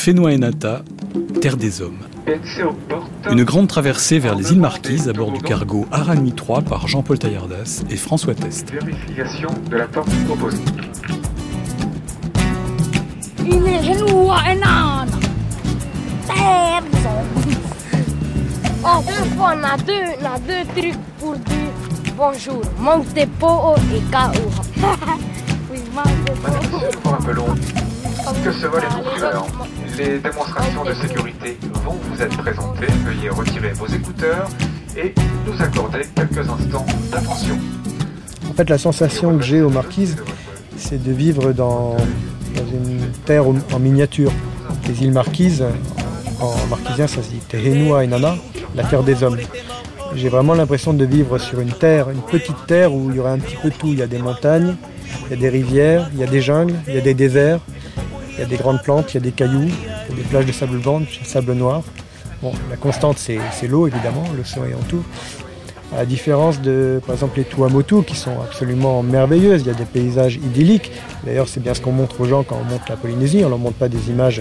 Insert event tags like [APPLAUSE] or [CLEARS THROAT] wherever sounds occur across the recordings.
Fénois et Nata, terre des hommes. Une grande traversée vers les îles Marquises à bord du cargo Aranui 3 par Jean-Paul Taillardas et François Test. Vérification de la porte proposée. Une fois, on a deux, on a deux trucs pour dire bonjour. Manque de peau et KO. [LAUGHS] oui, manque de Madame. Que ce vol est. Les démonstrations de sécurité vont vous être présentées. Veuillez retirer vos écouteurs et nous accorder quelques instants d'attention. En fait, la sensation que j'ai aux Marquises, c'est de vivre dans, une terre en miniature. Les îles Marquises, en marquisien, ça se dit Tehenua Nana, la terre des hommes. J'ai vraiment l'impression de vivre sur une terre, une petite terre où il y aurait un petit peu tout. Il y a des montagnes, il y a des rivières, il y a des jungles, il y a des déserts, il y a des grandes plantes, il y a des cailloux, des plages de sable blanc, sable noir. Bon, la constante, c'est l'eau, évidemment, l'océan en tout. À la différence de, par exemple, les Tuamotu, qui sont absolument merveilleuses. Il y a des paysages idylliques. D'ailleurs, c'est bien ce qu'on montre aux gens quand on monte la Polynésie. On ne leur montre pas des images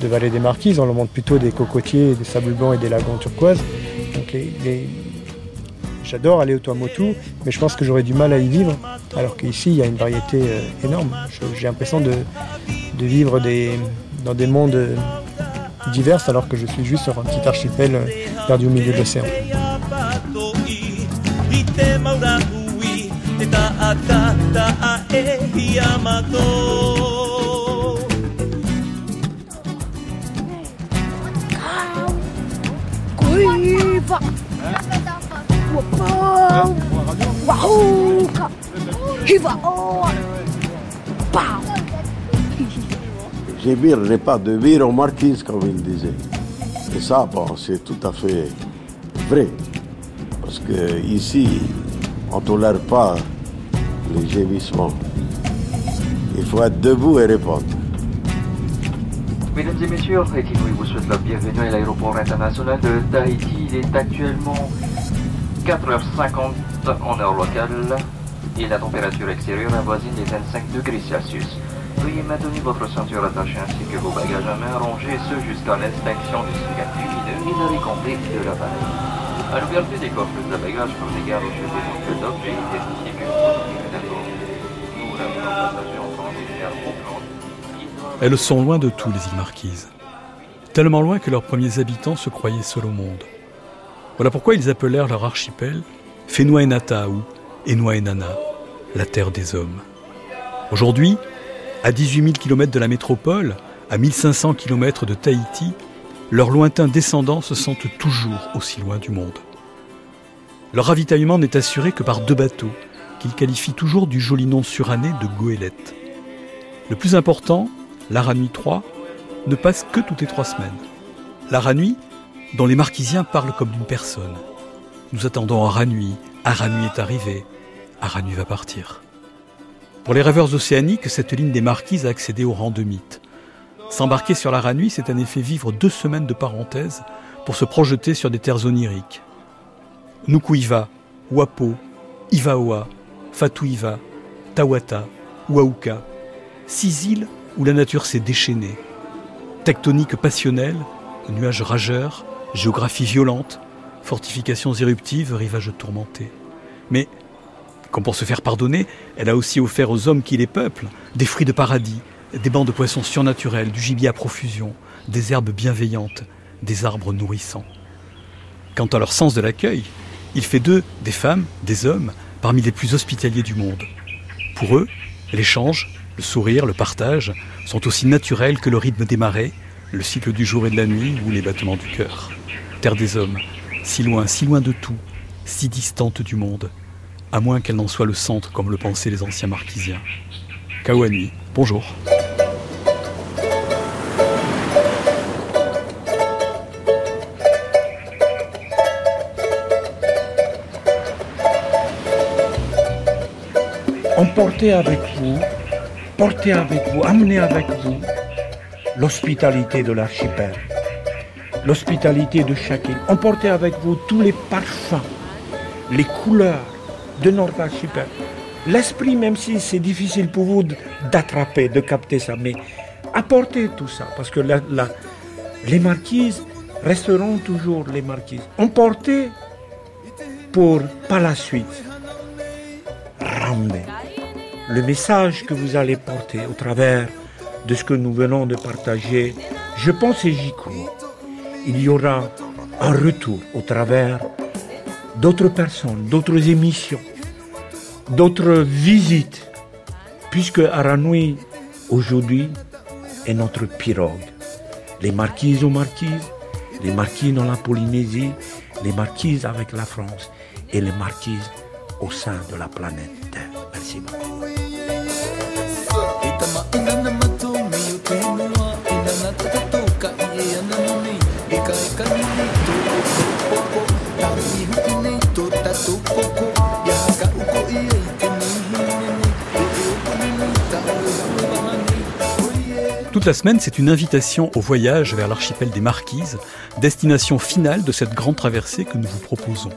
de vallée des Marquises, on leur montre plutôt des cocotiers, des sables blancs et des lagons turquoises. Donc J'adore aller au Tuamotu, mais je pense que j'aurais du mal à y vivre, alors qu'ici, il y a une variété euh, énorme. J'ai l'impression de vivre des, dans des mondes euh, divers, alors que je suis juste sur un petit archipel euh, perdu au milieu de l'océan. Pau. J'aimais n'est pas de en marquise, comme il disait. Et ça, c'est tout à fait vrai. Parce que ici, on ne tolère pas les gémissements. Il faut être debout et répondre. Mesdames et messieurs, Haïti-Nouï vous souhaite la bienvenue à l'aéroport international de Tahiti. Il est actuellement 4h50 en heure locale et la température extérieure avoisine les 25 degrés Celsius. Veuillez maintenir votre ceinture attachée ainsi que vos bagages à main rangés, ce jusqu'à l'inspection du scan lumineux et l'arrêt complet de l'appareil. À l'ouverture des coffres à bagages, prenez garde aux cheveux d'objets et vérifiez que vous êtes d'accord. Nous nos passagers en. Elles sont loin de tout, les îles Marquises. Tellement loin que leurs premiers habitants se croyaient seuls au monde. Voilà pourquoi ils appelèrent leur archipel Fénois et Nata ou Enua la terre des hommes. Aujourd'hui, à 18 000 km de la métropole, à 1500 km de Tahiti, leurs lointains descendants se sentent toujours aussi loin du monde. Leur ravitaillement n'est assuré que par deux bateaux, qu'ils qualifient toujours du joli nom suranné de goélettes. Le plus important, l'Aranui 3, ne passe que toutes les trois semaines. L'Aranui, dont les marquisiens parlent comme d'une personne. Nous attendons Aranui, Aranui est arrivé, Aranui va partir. Pour les rêveurs océaniques, cette ligne des marquises a accédé au rang de mythe. S'embarquer sur l'Aranui, c'est en effet vivre deux semaines de parenthèse pour se projeter sur des terres oniriques. Nukuiva, Wapo, Ivaoa, Fatuiva, Tawata, Wauka, six îles où la nature s'est déchaînée. Tectonique passionnelle, nuages rageurs, géographie violente, fortifications éruptives, rivages tourmentés. Mais, comme pour se faire pardonner, elle a aussi offert aux hommes qui les peuplent des fruits de paradis, des bancs de poissons surnaturels, du gibier à profusion, des herbes bienveillantes, des arbres nourrissants. Quant à leur sens de l'accueil, il fait d'eux des femmes, des hommes, parmi les plus hospitaliers du monde. Pour eux, l'échange, le sourire, le partage sont aussi naturels que le rythme des marées, le cycle du jour et de la nuit ou les battements du cœur. Terre des hommes, si loin, si loin de tout, si distante du monde, à moins qu'elle n'en soit le centre comme le pensaient les anciens marquisiens. Kawani, bonjour. Emportez avec vous, portez avec vous, amenez avec vous l'hospitalité de l'archipel, l'hospitalité de île. Emportez avec vous tous les parfums, les couleurs de notre archipel. L'esprit, même si c'est difficile pour vous d'attraper, de capter ça, mais apporter tout ça, parce que les marquises resteront toujours les marquises. Emporter pour, par la suite, ramener le message que vous allez porter au travers de ce que nous venons de partager, je pense et j'y crois. Il y aura un retour au travers d'autres personnes, d'autres émissions, d'autres visites, puisque Aranui, aujourd'hui, est notre pirogue. Les marquises aux marquises, les marquises dans la Polynésie, les marquises avec la France et les marquises au sein de la planète Terre. Merci beaucoup. La semaine, c'est une invitation au voyage vers l'archipel des Marquises, destination finale de cette grande traversée que nous vous proposons.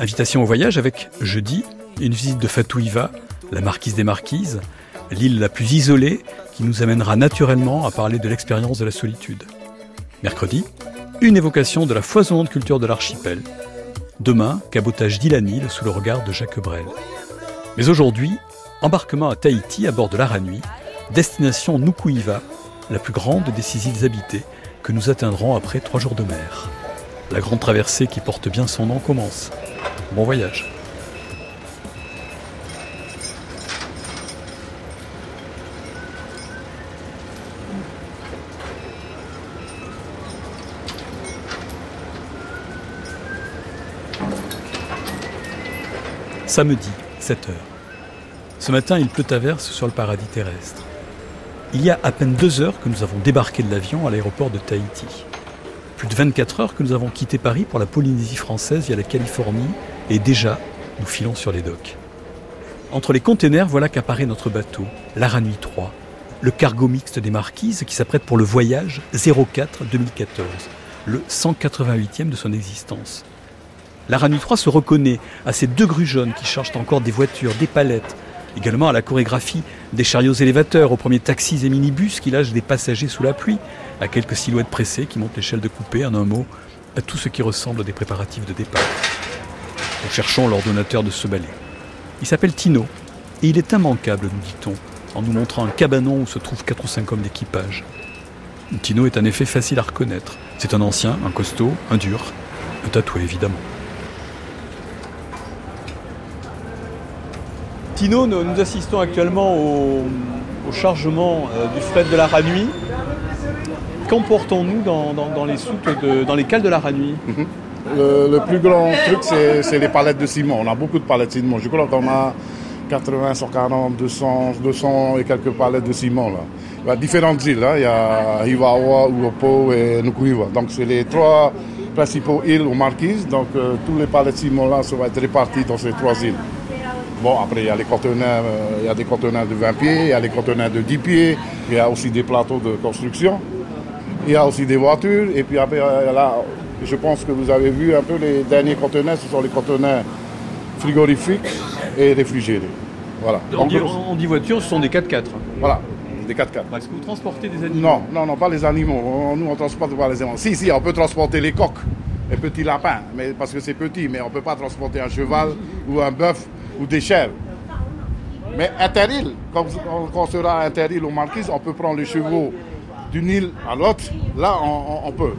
Invitation au voyage avec, jeudi, une visite de Fatouiva, la marquise des Marquises, l'île la plus isolée qui nous amènera naturellement à parler de l'expérience de la solitude. Mercredi, une évocation de la foisonnante culture de l'archipel. Demain, cabotage d'Ilanil sous le regard de Jacques Brel. Mais aujourd'hui, embarquement à Tahiti à bord de l'Aranui, destination Nukuiva, la plus grande des six îles habitées, que nous atteindrons après trois jours de mer. La grande traversée qui porte bien son nom commence. Bon voyage. Samedi, 7 heures. Ce matin, il pleut à verse sur le paradis terrestre. Il y a à peine deux heures que nous avons débarqué de l'avion à l'aéroport de Tahiti. Plus de 24 heures que nous avons quitté Paris pour la Polynésie française via la Californie et déjà, nous filons sur les docks. Entre les containers, voilà qu'apparaît notre bateau, l'Aranui 3, le cargo mixte des Marquises qui s'apprête pour le voyage 04-2014, le 188e de son existence. L'Aranui 3 se reconnaît à ces deux grues jaunes qui chargent encore des voitures, des palettes, également à la chorégraphie des chariots élévateurs, aux premiers taxis et minibus qui lâchent des passagers sous la pluie, à quelques silhouettes pressées qui montent l'échelle de coupé, en un mot, à tout ce qui ressemble à des préparatifs de départ. Nous cherchons l'ordonnateur de ce ballet. Il s'appelle Tino, et il est immanquable, nous dit-on, en nous montrant un cabanon où se trouvent quatre ou cinq hommes d'équipage. Tino est en effet facile à reconnaître. C'est un ancien, un costaud, un dur, un tatoué évidemment. Tino, nous, assistons actuellement au, chargement euh, du fret de la Ranui. Qu'emportons-nous dans, les les cales de la Ranui? Mhm. le, plus grand truc, c'est les palettes de ciment. On a beaucoup de palettes de ciment. Je crois qu'on a 80, 140, 200, 200 et quelques palettes de ciment. Là. Il y a différentes îles. Hein. Il y a Hiwawa, Uopo et Nukuiva. Donc, c'est les trois principaux îles aux Marquises. Donc, euh, tous les palettes de ciment là, ça va être répartis dans ces trois îles. Bon, après, il y a les conteneurs, euh, il y a des conteneurs de 20 pieds, il y a les conteneurs de 10 pieds, il y a aussi des plateaux de construction, il y a aussi des voitures, et puis après, là, je pense que vous avez vu un peu les derniers conteneurs, ce sont les conteneurs frigorifiques et réfrigérés. Voilà. On dit, on dit voitures, ce sont des 4x4. Voilà, des 4x4. Est-ce que vous transportez des animaux Non, non, non, pas les animaux. Nous, on ne transporte pas les animaux. Si, si, on peut transporter les coques, les petits lapins, mais, parce que c'est petit, mais on ne peut pas transporter un cheval ou un bœuf ou des chèvres. Mais interîle, quand, on sera interîle aux Marquises, on peut prendre les chevaux d'une île à l'autre. Là, on, peut.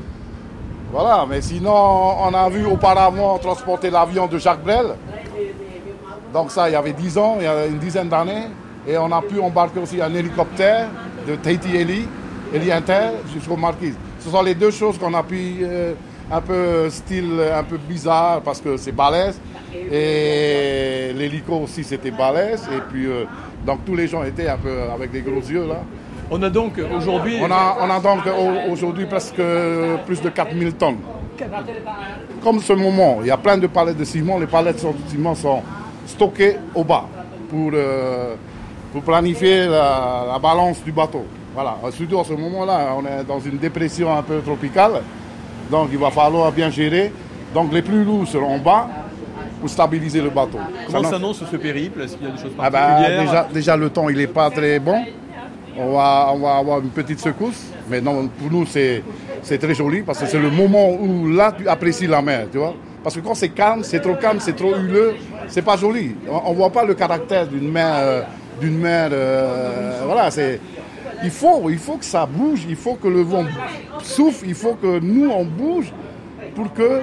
Voilà, mais sinon, on a vu auparavant transporter l'avion de Jacques Brel. Donc ça, il y avait 10 ans, il y a une dizaine d'années. Et on a pu embarquer aussi un hélicoptère de Tahiti Eli, Eli Inter, jusqu'aux Marquises. Ce sont les deux choses qu'on a pu, euh, un peu style, un peu bizarre, parce que c'est balèze. Et l'hélico aussi, c'était balèze. Et puis, euh, donc tous les gens étaient un peu avec des gros yeux là. On a donc aujourd'hui. On a, on a donc aujourd'hui presque plus de 4000 tonnes. Comme ce moment, il y a plein de palettes de ciment. Les palettes de ciment sont stockées au bas pour, euh, pour planifier la, balance du bateau. Voilà. Surtout en ce moment-là, on est dans une dépression un peu tropicale. Donc il va falloir bien gérer. Donc les plus lourds seront en bas pour stabiliser le bateau. Comment s'annonce ce périple? Est-ce qu'il y a des choses ah bah, particulières? déjà, déjà, le temps, il n'est pas très bon. on va, on va avoir une petite secousse. Mais non, pour nous, c'est, très joli parce que c'est le moment où là, tu apprécies la mer, tu vois. Parce que quand c'est calme, c'est trop calme, c'est trop huleux, c'est pas joli. On, ne voit pas le caractère d'une mer, euh, d'une mer. Euh, voilà, c'est. Il faut, il faut que ça bouge, il faut que le vent souffle, il faut que nous on bouge pour que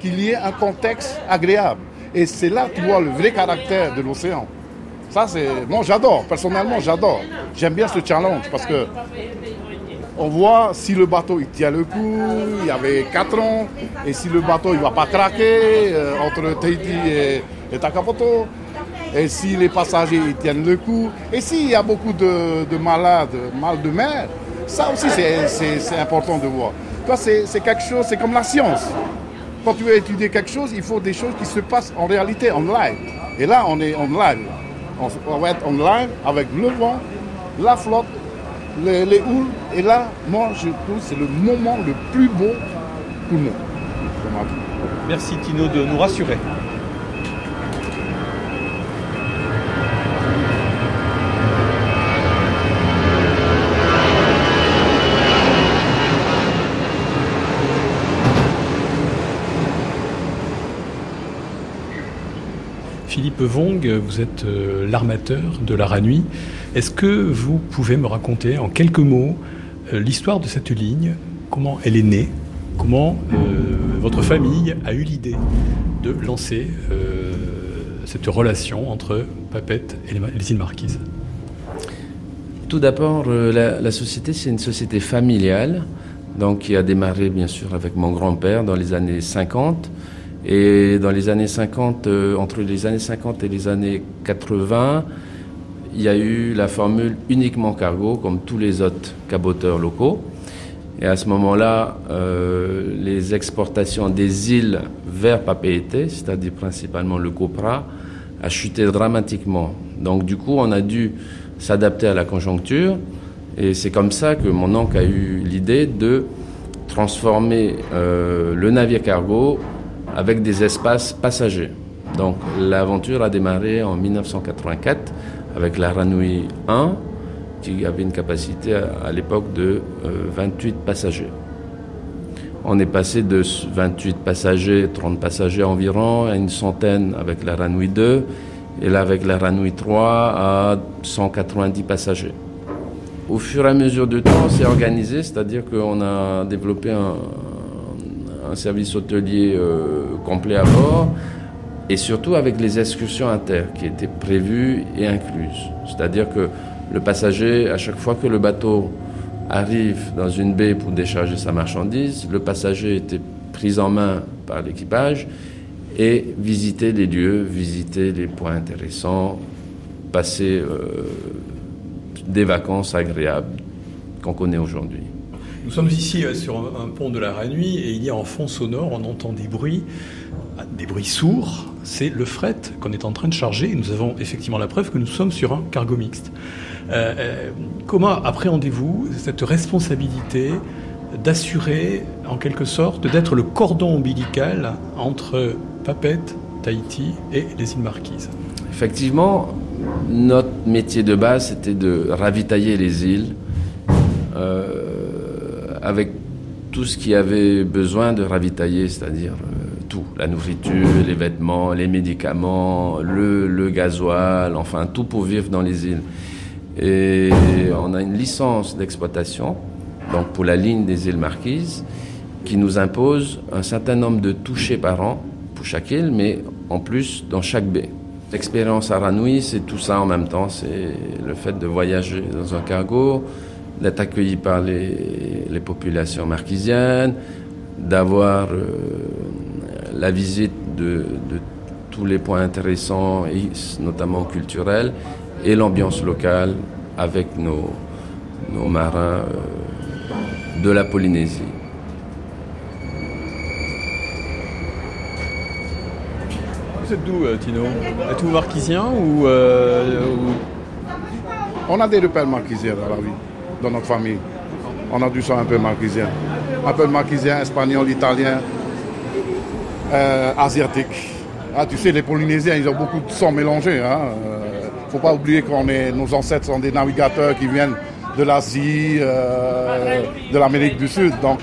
qu'il y ait un contexte agréable. Et c'est là que tu vois le vrai caractère de l'océan. Ça, c'est. Moi, j'adore. Personnellement, j'adore. J'aime bien ce challenge parce que on voit si le bateau il tient le coup, il y avait 4 ans, et si le bateau il va pas craquer euh, entre Tahiti et, Takapoto, et si les passagers ils tiennent le coup, et s'il y a beaucoup de, malades, mal de mer, ça aussi c'est important de voir. C'est quelque chose, c'est comme la science. Quand tu veux étudier quelque chose, il faut des choses qui se passent en réalité, en live. Et là, on est en live. On va être en live avec le vent, la flotte, les, les houles. Et là, moi, je trouve que c'est le moment le plus beau pour nous. Merci Tino de nous rassurer. Philippe Vong, vous êtes euh, l'armateur de la Ranui. Est-ce que vous pouvez me raconter en quelques mots euh, l'histoire de cette ligne, comment elle est née, comment euh, votre famille a eu l'idée de lancer cette relation entre Papette et les îles Marquises? Tout d'abord, la, la, société, c'est une société familiale, donc qui a démarré bien sûr avec mon grand-père dans les années 50 et dans les années 50, euh, entre les années 50 et les années 80, il y a eu la formule uniquement cargo, comme tous les autres caboteurs locaux. Et à ce moment-là, euh, les exportations des îles vers Papeete, c'est-à-dire principalement le Copra, a chuté dramatiquement. Donc du coup, on a dû s'adapter à la conjoncture. Et c'est comme ça que mon oncle a eu l'idée de transformer euh, le navire cargo avec des espaces passagers. Donc l'aventure a démarré en 1984 avec la Ranui 1 qui avait une capacité à, l'époque de 28 euh, passagers. On est passé de 28 passagers, 30 passagers environ, à une centaine avec la Ranui 2 et là avec la Ranui 3 à 190 passagers. Au fur et à mesure du temps, on s'est organisé, c'est-à-dire qu'on a développé un, un service hôtelier euh, complet à bord, et surtout avec les excursions inter qui étaient prévues et incluses. C'est-à-dire que le passager, à chaque fois que le bateau arrive dans une baie pour décharger sa marchandise, le passager était pris en main par l'équipage et visiter les lieux, visiter les points intéressants, passer euh, des vacances agréables qu'on connaît aujourd'hui. Nous sommes ici euh, sur un pont de la Ranui et il y a en fond sonore, on entend des bruits, des bruits sourds. C'est le fret qu'on est en train de charger et nous avons effectivement la preuve que nous sommes sur un cargo mixte. Euh, euh, comment appréhendez-vous cette responsabilité d'assurer, en quelque sorte, d'être le cordon ombilical entre Papette, Tahiti et les îles Marquises? Effectivement, notre métier de base, c'était de ravitailler les îles avec tout ce qui avait besoin de ravitailler, c'est-à-dire euh, tout, la nourriture, les vêtements, les médicaments, le, le gasoil, enfin tout pour vivre dans les îles. Et on a une licence d'exploitation, donc pour la ligne des îles Marquises, qui nous impose un certain nombre de touchés par an pour chaque île, mais en plus dans chaque baie. L'expérience à Ranui, c'est tout ça en même temps, c'est le fait de voyager dans un cargo, d'être accueilli par les, les populations marquisiennes, d'avoir euh, la visite de, de, tous les points intéressants, notamment culturels, et l'ambiance locale avec nos, nos marins euh, de la Polynésie. Vous êtes d'où, euh, Tino? Êtes-vous marquisien ou, ou, On a des repères marquisiens dans la vie dans notre famille. On a du sang un peu marquisien. Un peu marquisien, espagnol, italien, euh, asiatique. Ah, tu sais, les Polynésiens, ils ont beaucoup de sang mélangé. Hein. Euh, faut pas oublier est, nos ancêtres sont des navigateurs qui viennent de l'Asie, euh, de l'Amérique du Sud. Donc,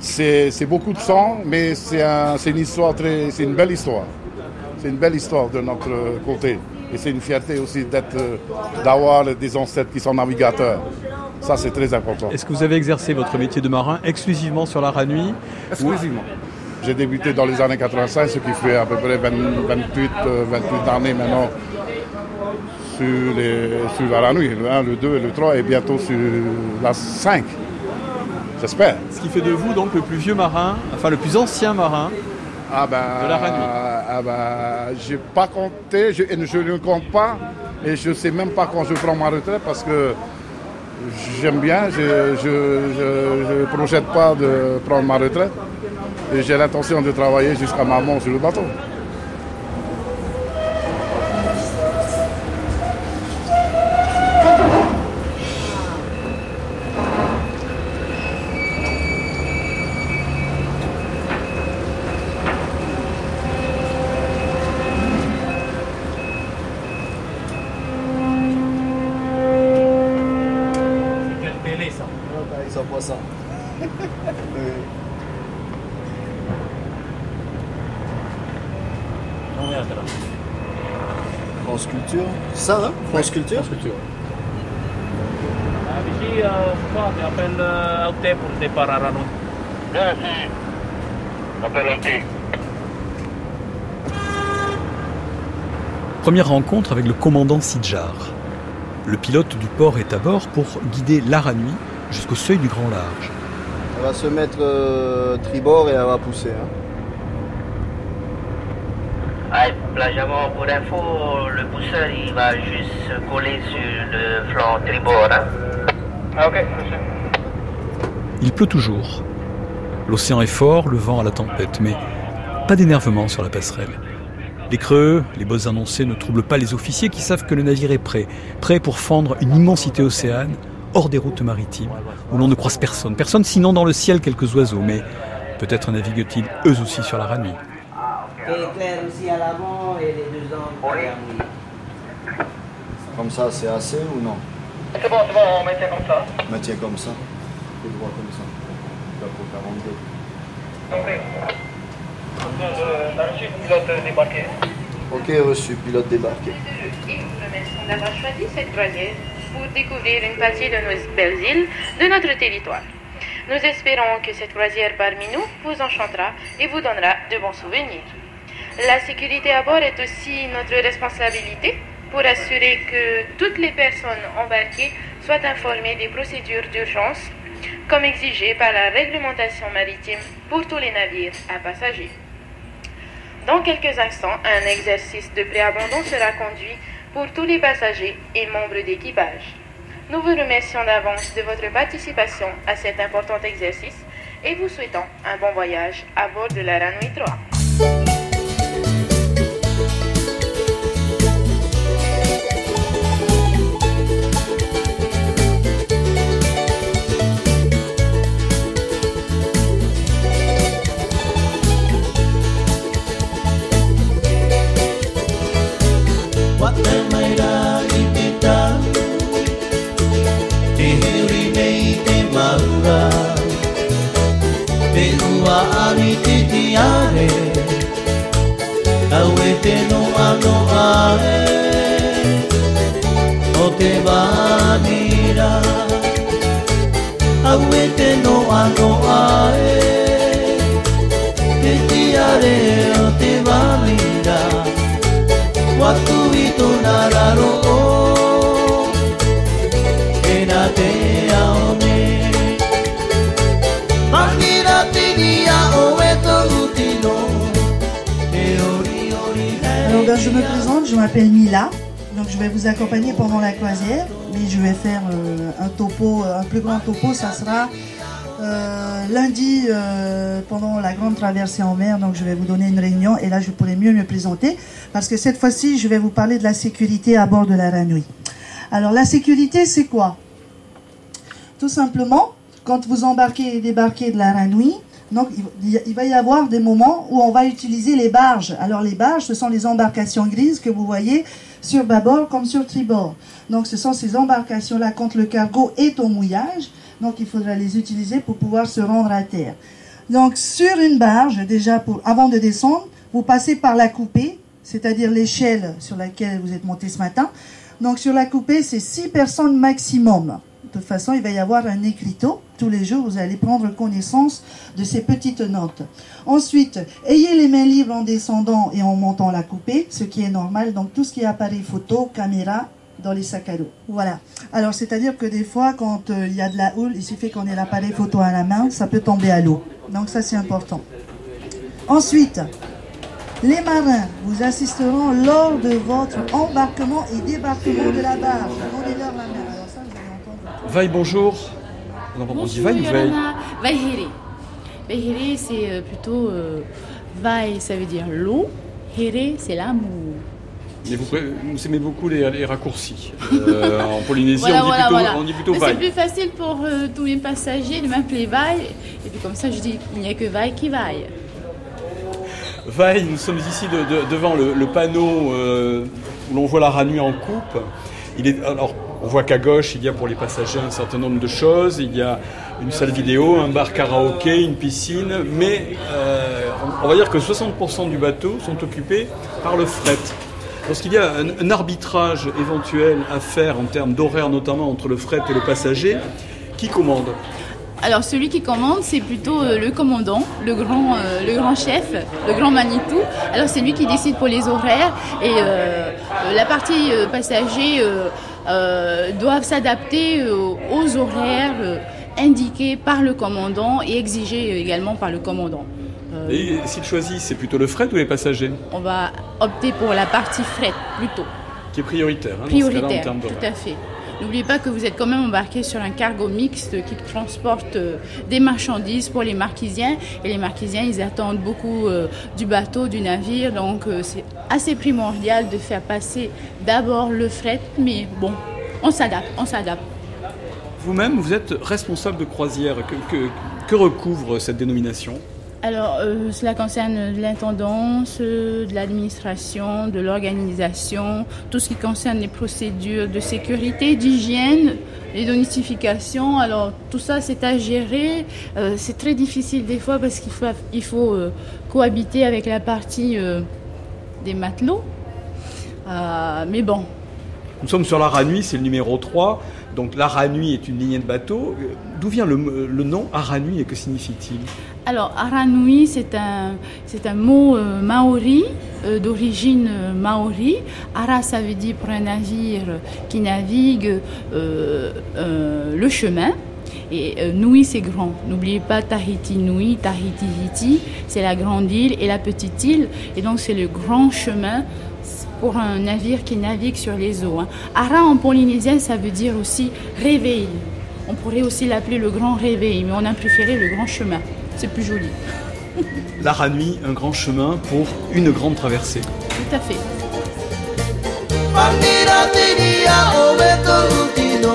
c'est beaucoup de sang, mais c'est une histoire très, c'est une belle histoire. C'est une belle histoire de notre côté. Et c'est une fierté aussi d'être, d'avoir des ancêtres qui sont navigateurs. Ça, c'est très important. Est-ce que vous avez exercé votre métier de marin exclusivement sur la Ranui Exclusivement. J'ai débuté dans les années 85, ce qui fait à peu près 28, 28 années maintenant sur, les, sur la Ranui, le 1, le 2 et le 3, et bientôt sur la 5. J'espère. Ce qui fait de vous donc le plus vieux marin, enfin le plus ancien marin ah ben, de la. Ah ben, j'ai pas compté, je, je ne compte pas, et je ne sais même pas quand je prends ma retraite parce que j'aime bien, je ne projette pas de prendre ma retraite, et j'ai l'intention de travailler jusqu'à ma mort sur le bateau. France Culture. Ça, France Culture. Ici, on appelle Aouté pour le départ à. Appelle Aouté. Première rencontre avec le commandant Sidjar. Le pilote du port est à bord pour guider l'Aranui jusqu'au seuil du grand large. Elle va se mettre euh, tribord et elle va pousser. Hein. Pour info, le pousseur il va juste se coller sur le flanc tribord. Hein. Ah, ok, monsieur. Il pleut toujours. L'océan est fort, le vent à la tempête, mais pas d'énervement sur la passerelle. Les creux, les bottes annoncées ne troublent pas les officiers qui savent que le navire est prêt, prêt pour fendre une immensité océane hors des routes maritimes, où l'on ne croise personne, personne sinon dans le ciel quelques oiseaux, mais peut-être naviguent-ils eux aussi sur la Ranui. clair aussi à l'avant et les deux angles Comme ça, c'est assez ou non? C'est bon, c'est bon, on maintient comme ça. Maintien comme ça. Et droit comme ça. Là, pour 42. Ok. T'as reçu le pilote débarqué Ok, reçu, pilote débarqué. Et nous vous remercions d'avoir choisi cette croisière pour découvrir une partie de nos belles îles de notre territoire. Nous espérons que cette croisière parmi nous vous enchantera et vous donnera de bons souvenirs. La sécurité à bord est aussi notre responsabilité pour assurer que toutes les personnes embarquées soient informées des procédures d'urgence comme exigé par la réglementation maritime pour tous les navires à passagers. Dans quelques instants, un exercice de préabandon sera conduit pour tous les passagers et membres d'équipage. Nous vous remercions d'avance de votre participation à cet important exercice et vous souhaitons un bon voyage à bord de la Ranui 3. Te no ano ae O te vanira Au e te no ano ae Te tiare o te vanira Watu i tōna raro o je m'appelle Mila. Donc je vais vous accompagner pendant la croisière, mais je vais faire euh, un topo, un plus grand topo, ça sera euh, lundi euh, pendant la grande traversée en mer. Donc je vais vous donner une réunion et là je pourrai mieux me présenter parce que cette fois-ci je vais vous parler de la sécurité à bord de la Ranui. Alors la sécurité c'est quoi? Tout simplement, quand vous embarquez et débarquez de la Ranui, Donc il va y avoir des moments où on va utiliser les barges. Alors les barges, ce sont les embarcations grises que vous voyez sur bâbord comme sur tribord. Donc ce sont ces embarcations-là quand le cargo est au mouillage. Donc il faudra les utiliser pour pouvoir se rendre à terre. Donc sur une barge, déjà pour, avant de descendre, vous passez par la coupée, c'est-à-dire l'échelle sur laquelle vous êtes monté ce matin. Donc sur la coupée, c'est six personnes maximum. De toute façon, il va y avoir un écriteau. Tous les jours, vous allez prendre connaissance de ces petites notes. Ensuite, ayez les mains libres en descendant et en montant la coupée, ce qui est normal. Donc tout ce qui est appareil photo, caméra, dans les sacs à dos. Voilà. Alors, c'est-à-dire que des fois, quand euh, il y a de la houle, il suffit qu'on ait l'appareil photo à la main, ça peut tomber à l'eau. Donc ça, c'est important. Ensuite, les marins vous assisteront lors de votre embarquement et débarquement de la barge. Alors ça, vous allez entendre. Vaille, bonjour. Non, on dit vaille ou. Vaihiri, c'est euh, plutôt. Euh, ça veut dire l'eau. Here, c'est l'amour. Mais vous, aimez beaucoup les, les raccourcis. Euh, en Polynésie, Voilà, on, dit voilà, plutôt, voilà. on dit plutôt Mais C'est vaille. plus facile pour euh, tous mes passagers de m'appeler Vai. Et puis comme ça, je dis il n'y a que Vai qui vaille. Vaille, nous sommes ici de- de- devant le, le panneau où l'on voit la Ranui en coupe. Il est, alors, on voit qu'à gauche, il y a pour les passagers un certain nombre de choses. Il y a une salle vidéo, un bar karaoké, une piscine. Mais euh, on, va dire que 60% du bateau sont occupés par le fret. Lorsqu'il y a un, arbitrage éventuel à faire en termes d'horaire, notamment entre le fret et le passager, qui commande Alors celui qui commande, c'est plutôt euh, le commandant, le grand, euh, le grand chef, le grand Manitou. Alors c'est lui qui décide pour les horaires et la partie passager euh, doivent s'adapter euh, aux horaires euh, indiqués par le commandant et exigés également par le commandant. Et s'il choisit, c'est plutôt le fret ou les passagers? on va opter pour la partie fret plutôt. qui est prioritaire hein, en Prioritaire, termes tout à fait. N'oubliez pas que vous êtes quand même embarqué sur un cargo mixte qui transporte des marchandises pour les marquisiens. Et les marquisiens, ils attendent beaucoup du bateau, du navire. Donc c'est assez primordial de faire passer d'abord le fret. Mais bon, on s'adapte, on s'adapte. Vous-même, vous êtes responsable de croisière. Que, que- que recouvre cette dénomination? Alors, euh, cela concerne l'intendance, euh, de l'administration, de l'organisation, tout ce qui concerne les procédures de sécurité, d'hygiène, les notifications. Alors, tout ça, c'est à gérer. Euh, c'est très difficile des fois parce qu'il faut, il faut euh, cohabiter avec la partie des matelots. Euh, mais bon, Nous sommes sur la Ranui, c'est le numéro 3. Donc la Ranui est une lignée de bateaux. Euh, D'où vient le, le nom Aranui et que signifie-t-il? Alors, Aranui, c'est un, c'est un mot euh, maori, euh, d'origine euh, maori. Ara, ça veut dire pour un navire qui navigue euh, euh, le chemin. Et euh, Nui, c'est grand. N'oubliez pas Tahiti Nui, Tahiti Hiti, c'est la grande île et la petite île. Et donc, c'est le grand chemin pour un navire qui navigue sur les eaux. hein. Ara, en polynésien, ça veut dire aussi réveil. On pourrait aussi l'appeler le grand réveil, mais on a préféré le grand chemin. C'est plus joli. [LAUGHS] La Ranui, un grand chemin pour une grande traversée. Tout à fait. Tiria lutino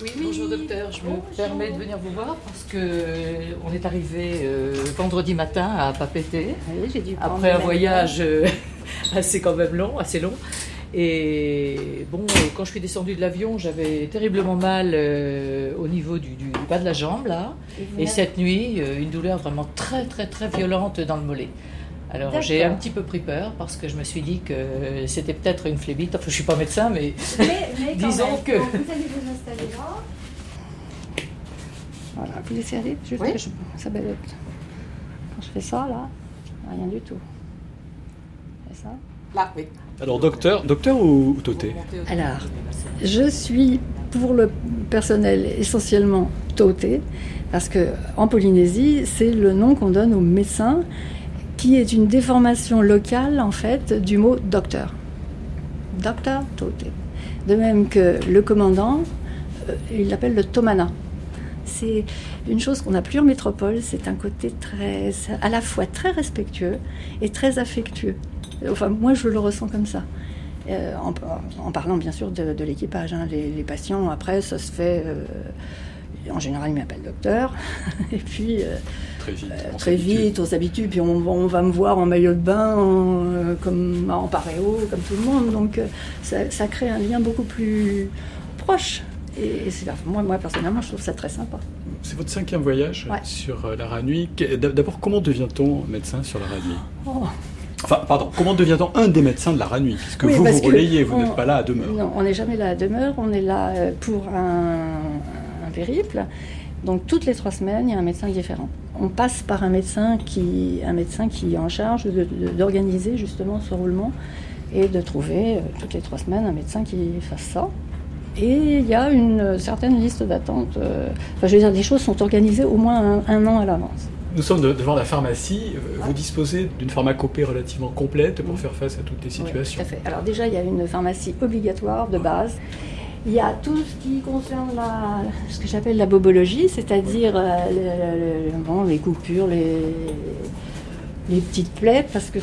Oui, bonjour docteur, je me permets de venir vous voir parce que euh, on est arrivé euh, vendredi matin à prendre après un voyage euh, [LAUGHS] assez quand même long, assez long. Et bon, quand je suis descendue de l'avion, j'avais terriblement mal euh, au niveau du, du bas de la jambe là. Et cette nuit, une douleur vraiment très très très violente dans le mollet. Alors j'ai un petit peu pris peur parce que je me suis dit que c'était peut-être une phlébite. Enfin, je suis pas médecin, mais, [LAUGHS] disons que. vous allez vous installer là. Voilà, vous laissez aller juste Oui. que je- ça balote. Quand je fais ça, là, rien du tout. C'est ça? Là, oui. Alors docteur, docteur ou, Toté Alors, je suis pour le personnel essentiellement toté, parce que en Polynésie, c'est le nom qu'on donne aux médecins, qui est une déformation locale en fait du mot docteur. Docteur Tote. De même que le commandant, euh, il l'appelle le Tomana. C'est une chose qu'on n'a plus en métropole, c'est un côté très, à la fois très respectueux et très affectueux. Enfin, moi, je le ressens comme ça. Euh, en, en parlant bien sûr de, de l'équipage. hein. Les, les patients, après, ça se fait. euh, en général, ils m'appellent docteur. [LAUGHS] et puis. euh, Très vite. on très s'habitue. vite, on s'habitue, puis on, va- on va me voir en maillot de bain, en, comme en paréo, comme tout le monde. Donc ça, ça crée un lien beaucoup plus proche. Et c'est moi, moi, personnellement, je trouve ça très sympa. C'est votre cinquième voyage Ouais. sur euh, la Ranui. D'abord, comment devient-on médecin sur la Ranui Oh. Enfin, pardon, comment devient-on un des médecins de la Ranui Puisque Oui, vous vous relayez, vous n'êtes pas là à demeure. Non, on n'est jamais là à demeure, on est là euh, pour un, un périple. Donc toutes les trois semaines, il y a un médecin différent. On passe par un médecin qui, un médecin qui est en charge d'organiser justement ce roulement et de trouver euh, toutes les trois semaines un médecin qui fasse ça. Et il y a une certaine liste d'attente. euh, Enfin, je veux dire, les choses sont organisées au moins un, un an à l'avance. Nous sommes de- devant la pharmacie. Euh, Vous disposez d'une pharmacopée relativement complète pour faire face à toutes les Oui, situations. tout à fait. Alors déjà, il y a une pharmacie obligatoire de base. Il y a tout ce qui concerne la, ce que j'appelle la bobologie, c'est-à-dire euh, le- le- bon, les coupures, les, les petites plaies, parce que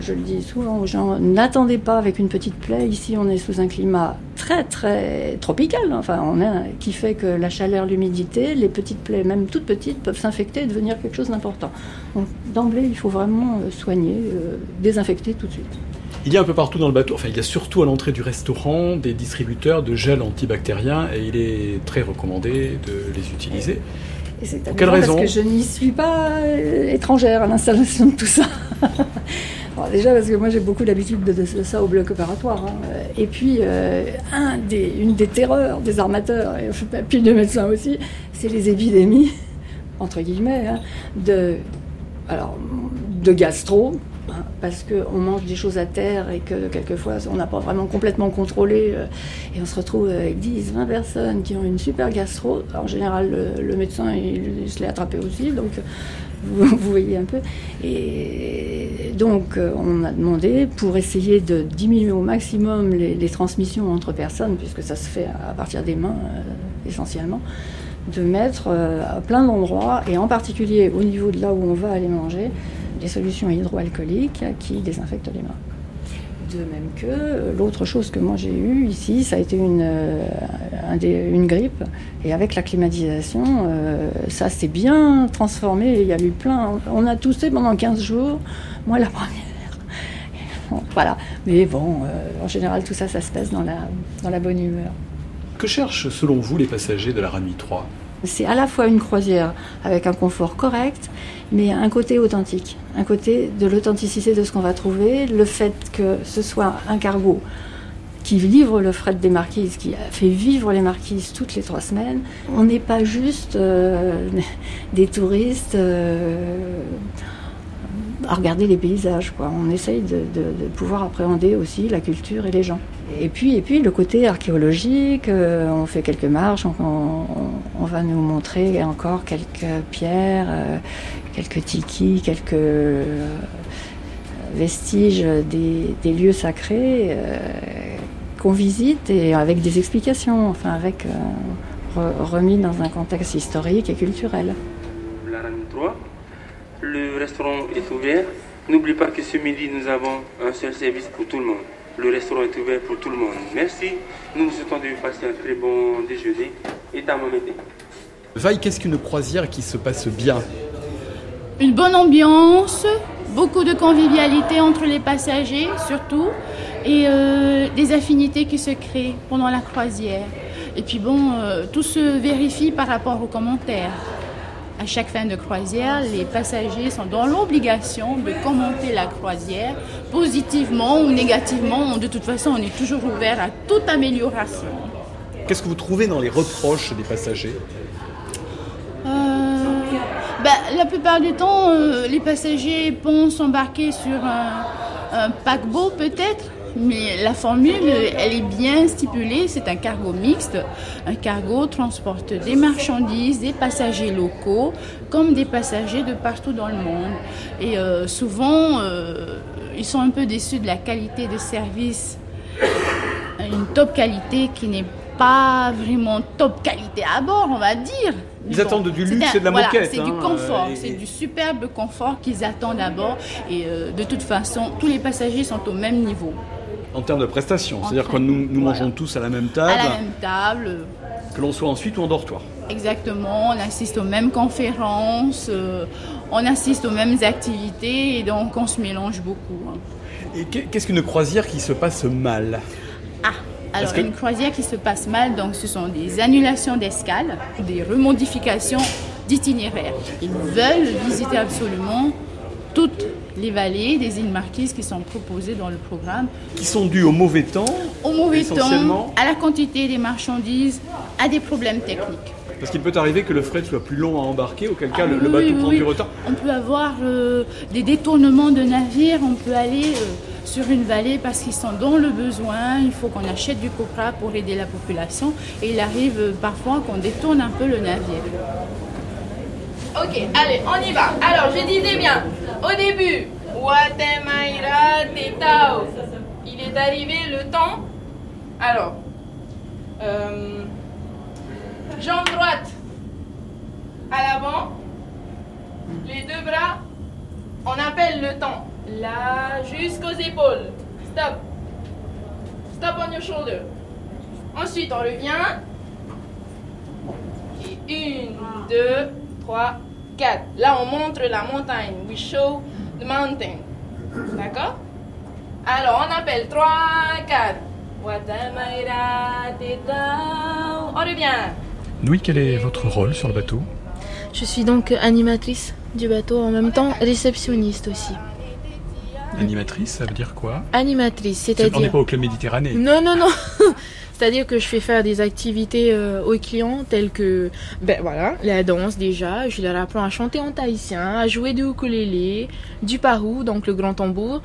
je, le dis souvent aux gens, n'attendez pas avec une petite plaie. Ici, on est sous un climat très très tropical, enfin, qui fait que la chaleur, l'humidité, les petites plaies, même toutes petites, peuvent s'infecter et devenir quelque chose d'important. Donc d'emblée, il faut vraiment euh, soigner, euh, désinfecter tout de suite. Il y a un peu partout dans le bateau, enfin il y a surtout à l'entrée du restaurant des distributeurs de gel antibactérien et il est très recommandé de les utiliser. Et c'est Pour quelle raison Parce que je n'y suis pas euh, étrangère à l'installation de tout ça. [LAUGHS] Déjà parce que moi j'ai beaucoup l'habitude de, de ça au bloc opératoire. hein. Et puis euh, un des, une des terreurs des armateurs, et puis des médecins aussi, c'est les épidémies, [LAUGHS] entre guillemets, hein, de, alors, de gastro. Parce qu'on mange des choses à terre et que quelquefois on n'a pas vraiment complètement contrôlé euh, et on se retrouve avec 10, 20 personnes qui ont une super gastro. En général, le, médecin il, se l'est attrapé aussi, donc [LAUGHS] vous, voyez un peu. Et donc euh, on a demandé pour essayer de diminuer au maximum les, transmissions entre personnes, puisque ça se fait à partir des mains euh, essentiellement, de mettre euh, à plein d'endroits, et en particulier au niveau de là où on va aller manger, des solutions hydroalcooliques qui désinfectent les mains. De même que euh, l'autre chose que moi j'ai eue ici, ça a été une, euh, une grippe. Et avec la climatisation, euh, ça s'est bien transformé. Il y a eu plein. On a toussé pendant 15 jours. Moi, la [LAUGHS] première. Voilà. Mais bon, en général, tout ça, ça se passe dans la, dans la bonne humeur. Que cherchent selon vous les passagers de la Ranui 3 C'est à la fois une croisière avec un confort correct, mais un côté authentique, un côté de l'authenticité de ce qu'on va trouver, le fait que ce soit un cargo qui livre le fret des marquises, qui fait vivre les marquises toutes les trois semaines. On n'est pas juste euh, [LAUGHS] des touristes euh, à regarder les paysages. On essaye de pouvoir appréhender aussi la culture et les gens. Et puis, et puis le côté archéologique, euh, on fait quelques marches, on, va nous montrer encore quelques pierres, euh, quelques tikis, quelques euh, vestiges des, lieux sacrés qu'on visite et avec des explications, enfin avec re- remis dans un contexte historique et culturel. La Ranui 3. Le restaurant est ouvert. N'oublie pas que ce midi, nous avons un seul service pour tout le monde. Le restaurant est ouvert pour tout le monde. Merci. Nous vous souhaitons de passer un très bon déjeuner et à été. Vaille, qu'est-ce qu'une croisière qui se passe bien? Une bonne ambiance, beaucoup de convivialité entre les passagers surtout, et euh, des affinités qui se créent pendant la croisière. Et puis bon, euh, tout se vérifie par rapport aux commentaires. À chaque fin de croisière, les passagers sont dans l'obligation de commenter la croisière positivement ou négativement. De toute façon, on est toujours ouvert à toute amélioration. Qu'est-ce que vous trouvez dans les reproches des passagers? Euh, ben, la plupart du temps, euh, les passagers pensent embarquer sur un, un paquebot peut-être, mais la formule, elle est bien stipulée. C'est un cargo mixte. Un cargo transporte des marchandises, des passagers locaux, comme des passagers de partout dans le monde. Et euh, souvent, euh, ils sont un peu déçus de la qualité de service une top qualité qui n'est pas vraiment top qualité à bord, on va dire. Ils Bon, attendent du luxe un- et de la voilà, moquette, C'est du hein, confort, euh, et- c'est du superbe confort qu'ils attendent à bord. Et euh, de toute façon, tous les passagers sont au même niveau. En termes de prestations, c'est-à-dire que nous, mangeons tous à la même table, À la même table, que l'on soit en suite ou en dortoir. exactement, on assiste aux mêmes conférences, euh, on assiste aux mêmes activités et donc on se mélange beaucoup. hein. Et qu'est- qu'est-ce qu'une croisière qui se passe mal? Alors, Est-ce que- une croisière qui se passe mal, donc ce sont des annulations d'escale, des remodifications d'itinéraires. Ils veulent visiter absolument toutes les vallées des îles Marquises qui sont proposées dans le programme. Qui sont dus au mauvais temps, Au mauvais temps, à la quantité des marchandises, à des problèmes techniques. parce qu'il peut arriver que le fret soit plus long à embarquer, auquel cas le, le Oui, bateau oui, prend oui. du retard. On peut avoir euh, des détournements de navires, on peut aller euh, sur une vallée parce qu'ils sont dans le besoin, il faut qu'on achète du copra pour aider la population et il arrive euh, parfois qu'on détourne un peu le navire. Ok, allez, on y va. Alors, je disais bien, au début, Watemaira Tetao. Il est arrivé le temps. Alors, euh, jambe droite à l'avant, les deux bras, on appelle le temps. Là, jusqu'aux épaules. Stop. Stop on your shoulder. Ensuite, on revient. Et une, deux, trois, quatre. Là, on montre la montagne. We show the mountain. D'accord? Alors, on appelle trois, quatre. Watamaira tetao. On revient. Louis, quel est votre rôle sur le bateau? Je suis donc animatrice du bateau, en même temps réceptionniste aussi. Animatrice, ça veut dire quoi? Animatrice, C'est- On c'est-à-dire... n'est pas au Club Méditerranée. Non, non, non. C'est-à-dire que je fais faire des activités euh, aux clients telles que, ben voilà, la danse déjà. Je leur apprends à chanter en tahitien, à jouer du ukulélé, du parou, donc le grand tambour,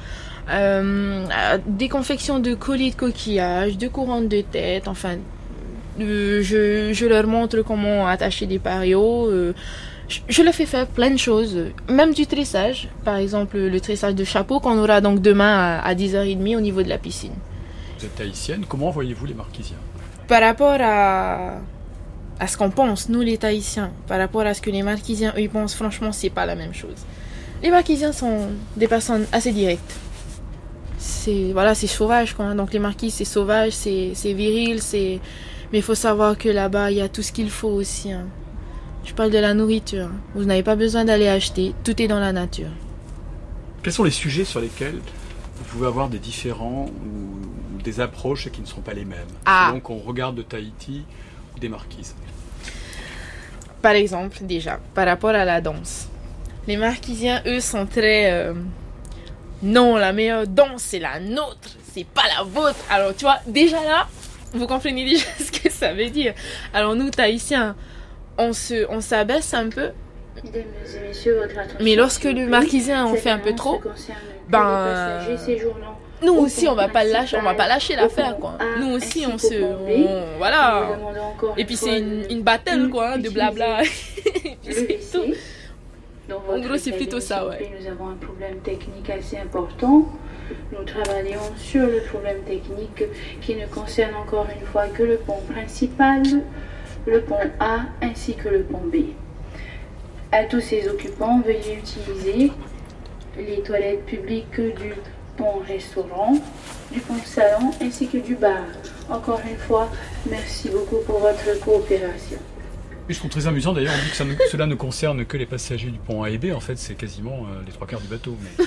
euh, des confections de colliers de coquillages, de couronnes de tête, enfin, euh, je, leur montre comment attacher des parios. je, leur fais faire plein de choses, même du tressage. Par exemple, le tressage de chapeau qu'on aura donc demain à 10h30 au niveau de la piscine. Êtes comment voyez-vous les Marquisiens? Par rapport à, à ce qu'on pense, nous les Tahitiens, par rapport à ce que les Marquisiens, eux, ils pensent, franchement, c'est pas la même chose. Les Marquisiens sont des personnes assez directes. C'est voilà, c'est sauvage quoi. hein. Donc les Marquises, c'est sauvage, c'est c'est viril, c'est. Mais il faut savoir que là-bas, il y a tout ce qu'il faut aussi. hein. Je parle de la nourriture. hein. Vous n'avez pas besoin d'aller acheter. Tout est dans la nature. Quels sont les sujets sur lesquels vous pouvez avoir des différents ou, ou des approches qui ne seront pas les mêmes Ah. Selon qu'on regarde de Tahiti ou des Marquises Par exemple, déjà, par rapport à la danse. Les Marquisiens, eux, sont très... euh, non, la meilleure danse, c'est la nôtre, c'est pas la vôtre. Alors, tu vois, déjà là, vous comprenez déjà [LAUGHS] ce que ça veut dire. Alors, nous, Tahitiens, on se, on s'abaisse un peu. Mais lorsque le Marquisien en fait un peu trop, ben, nous au aussi, on va pas lâcher, on va pas lâcher l'affaire, quoi. Nous aussi, on se, on- voilà. Et puis c'est une, une battle, quoi, hein, de blabla. [LAUGHS] Et puis le c'est WC. tout. Dans En gros, c'est plutôt ça, ouais. Nous avons un problème technique assez important. Nous travaillons sur le problème technique qui ne concerne encore une fois que le pont principal, le pont A ainsi que le pont B. À tous ces occupants, veuillez utiliser les toilettes publiques du pont-restaurant, du pont-salon ainsi que du bar. Encore une fois, merci beaucoup pour votre coopération. Et je trouve très amusant d'ailleurs, on dit que ça ne- [LAUGHS] cela ne concerne que les passagers du pont A et B, en fait c'est quasiment euh, les trois quarts du bateau, mais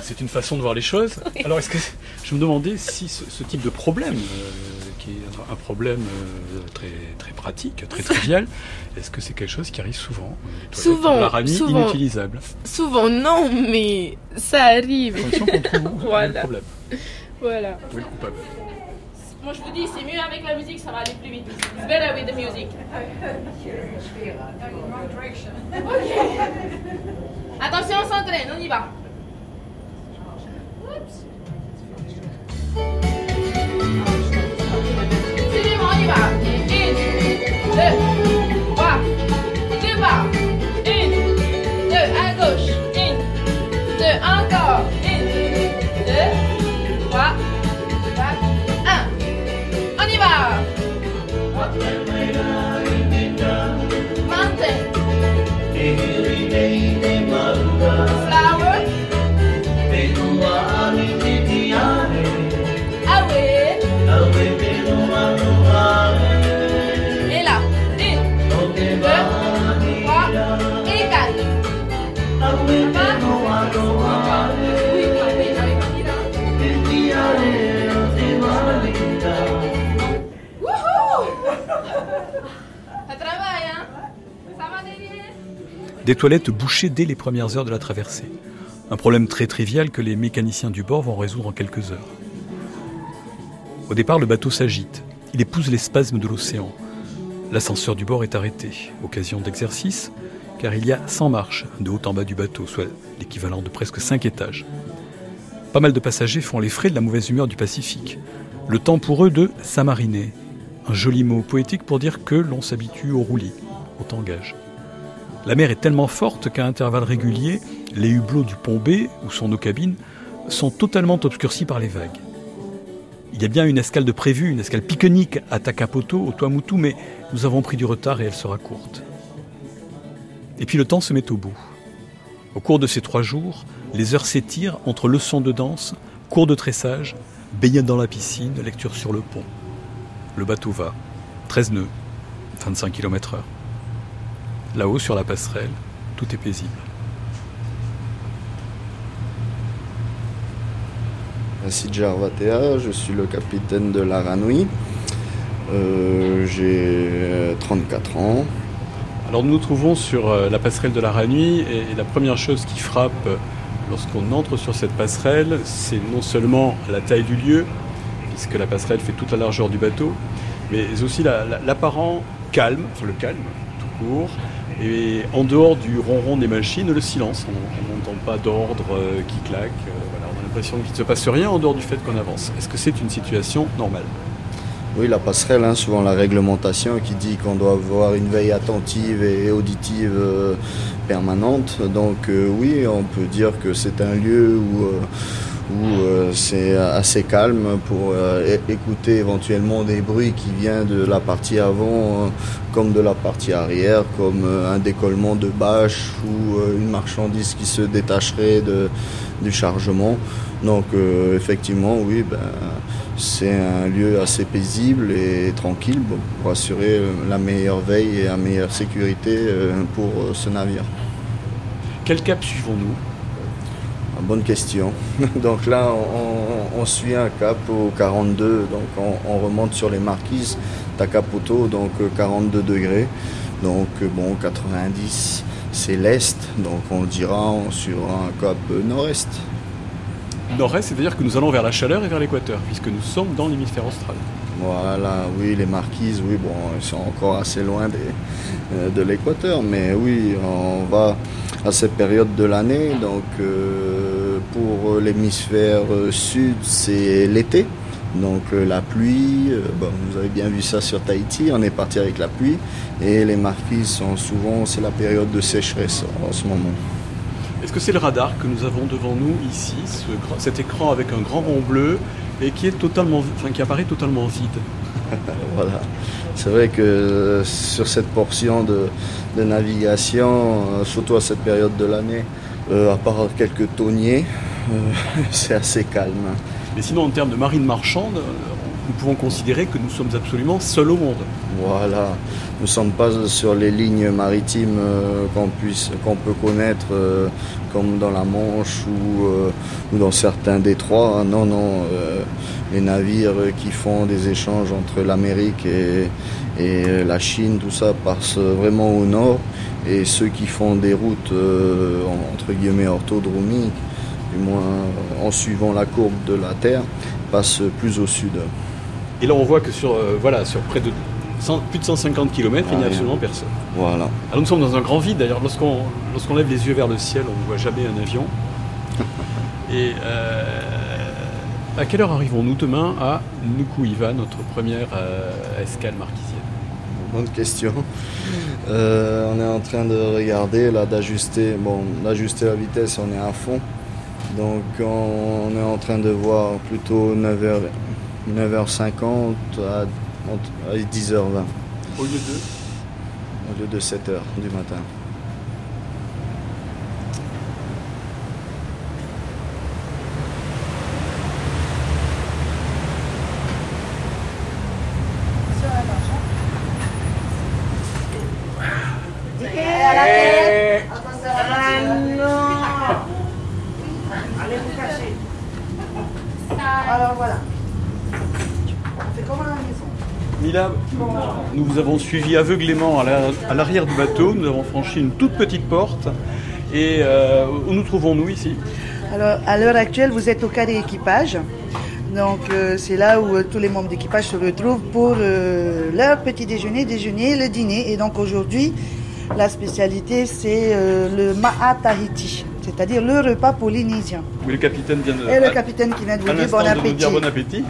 [LAUGHS] c'est une façon de voir les choses. Alors est-ce que je me demandais si ce, ce type de problème, euh, qui est un problème euh, très, très pratique, très trivial, [LAUGHS] est-ce que c'est quelque chose qui arrive souvent Souvent, Laramie, souvent. inutilisable? Souvent, non, mais ça arrive. Qu'on trouve où le voilà. problème. Voilà. Le coupable? Moi, je vous dis, c'est mieux avec la musique, ça va aller plus vite. It's better with the music. [LAUGHS] Attention, on s'entraîne, on y va. Suivez-moi, on y va. Une, deux, Des toilettes bouchées dès les premières heures de la traversée. Un problème très trivial que les mécaniciens du bord vont résoudre en quelques heures. Au départ, le bateau s'agite. Il épouse les spasmes de l'océan. L'ascenseur du bord est arrêté, occasion d'exercice, car il y a 100 marches de haut en bas du bateau, soit l'équivalent de presque 5 étages. Pas mal de passagers font les frais de la mauvaise humeur du Pacifique. Le temps pour eux de s'amariner. Un joli mot poétique pour dire que l'on s'habitue au roulis, au tangage. La mer est tellement forte qu'à intervalles réguliers, les hublots du pont B, où sont nos cabines, sont totalement obscurcis par les vagues. Il y a bien une escale de prévu, une escale pique-nique à Takapoto, au Tuamutu, mais nous avons pris du retard et elle sera courte. Et puis le temps se met au bout. Au cours de ces trois jours, les heures s'étirent entre leçons de danse, cours de tressage, baignade dans la piscine, lecture sur le pont. Le bateau va, 13 nœuds, 25 km/h. Là-haut, sur la passerelle, tout est paisible. Ainsi Jarvatea, je suis le capitaine de l'Aranui. Euh, J'ai 34 ans. Alors nous nous trouvons sur euh, la passerelle de la Ranui et, la première chose qui frappe euh, lorsqu'on entre sur cette passerelle, c'est non seulement la taille du lieu, puisque la passerelle fait toute la largeur du bateau, mais aussi la- la- l'apparent calme, enfin le calme et en dehors du ronron des machines, le silence. On n'entend pas d'ordre euh, qui claque. euh, on a l'impression qu'il ne se passe rien en dehors du fait qu'on avance. Est-ce que c'est une situation normale? Oui, la passerelle, hein, souvent la réglementation qui dit qu'on doit avoir une veille attentive et auditive euh, permanente. Donc oui, on peut dire que c'est un lieu où, euh, c'est assez calme pour euh, écouter éventuellement des bruits qui viennent de la partie avant euh, comme de la partie arrière, comme euh, un décollement de bâche ou une marchandise qui se détacherait du chargement. Donc effectivement, oui, ben, c'est un lieu assez paisible et tranquille pour assurer la meilleure veille et la meilleure sécurité pour ce navire. Quel cap suivons-nous Bonne question. [LAUGHS] Donc là, on, on- on suit un cap au 42, donc on, on remonte sur les marquises Takapoto, donc euh, 42 degrés. Donc euh, bon, 90, c'est l'est, donc on le dira on suivra un cap euh, nord-est. Nord-est, c'est-à-dire que nous allons vers la chaleur et vers l'équateur, puisque nous sommes dans l'hémisphère austral. Voilà, oui, les marquises, oui, bon, elles sont encore assez loin des- euh, de l'équateur, mais oui, on va à cette période de l'année. Donc, euh, pour l'hémisphère sud, c'est l'été. Donc, euh, la pluie, euh, bon, vous avez bien vu ça sur Tahiti, on est parti avec la pluie. Et les marquises sont souvent, c'est la période de sécheresse en ce moment. Est-ce que c'est le radar que nous avons devant nous ici, cet écran avec un grand rond bleu et qui est totalement, enfin, qui apparaît totalement vide? [LAUGHS] voilà. C'est vrai que euh, sur cette portion de, navigation, euh, surtout à cette période de l'année, euh, à part quelques tonniers, [LAUGHS] c'est assez calme. Mais sinon, en termes de marine marchande, nous pouvons considérer que nous sommes absolument seuls au monde. Voilà. Nous ne sommes pas sur les lignes maritimes euh, qu'on peut connaître, euh, comme dans la Manche ou, euh, dans certains détroits. Non, non. les navires qui font des échanges entre l'Amérique et, la Chine, tout ça passe vraiment au nord. Et ceux qui font des routes en- entre guillemets orthodromiques, du moins en suivant la courbe de la Terre, passent plus au sud. Et là, on voit que sur, euh, voilà, sur près de 100 plus de 150 km, il n'y a Ah, absolument personne. Voilà. Alors nous sommes dans un grand vide. D'ailleurs, lorsqu'on lorsqu'on lève les yeux vers le ciel, on ne voit jamais un avion. [LAUGHS] Et euh, à quelle heure arrivons-nous demain à Nukuiva, notre première euh, escale marquisienne? Bonne question. Euh, on est en train de regarder, là, d'ajuster, bon, d'ajuster la vitesse, on est à fond. Donc on, on est en train de voir plutôt 9h, 9h50 à, à 10h20 Au lieu de au lieu de 7h du matin. à la tête. Ah non Allez vous cacher. Alors voilà. On fait comme à la maison. Mila, nous avons suivi aveuglément à la- à l'arrière du bateau. Nous avons franchi une toute petite porte. Et euh, où nous trouvons-nous ici? Alors, à l'heure actuelle, vous êtes au carré équipage. Donc, euh, c'est là où euh, tous les membres d'équipage se retrouvent pour leur petit déjeuner, déjeuner, le dîner. Et donc, aujourd'hui, la spécialité, c'est le Ma'a Tahiti, c'est-à-dire le repas polynésien. Oui, le capitaine vient de. Et le capitaine qui vient de vous dire bon nous appétit. dire bon appétit.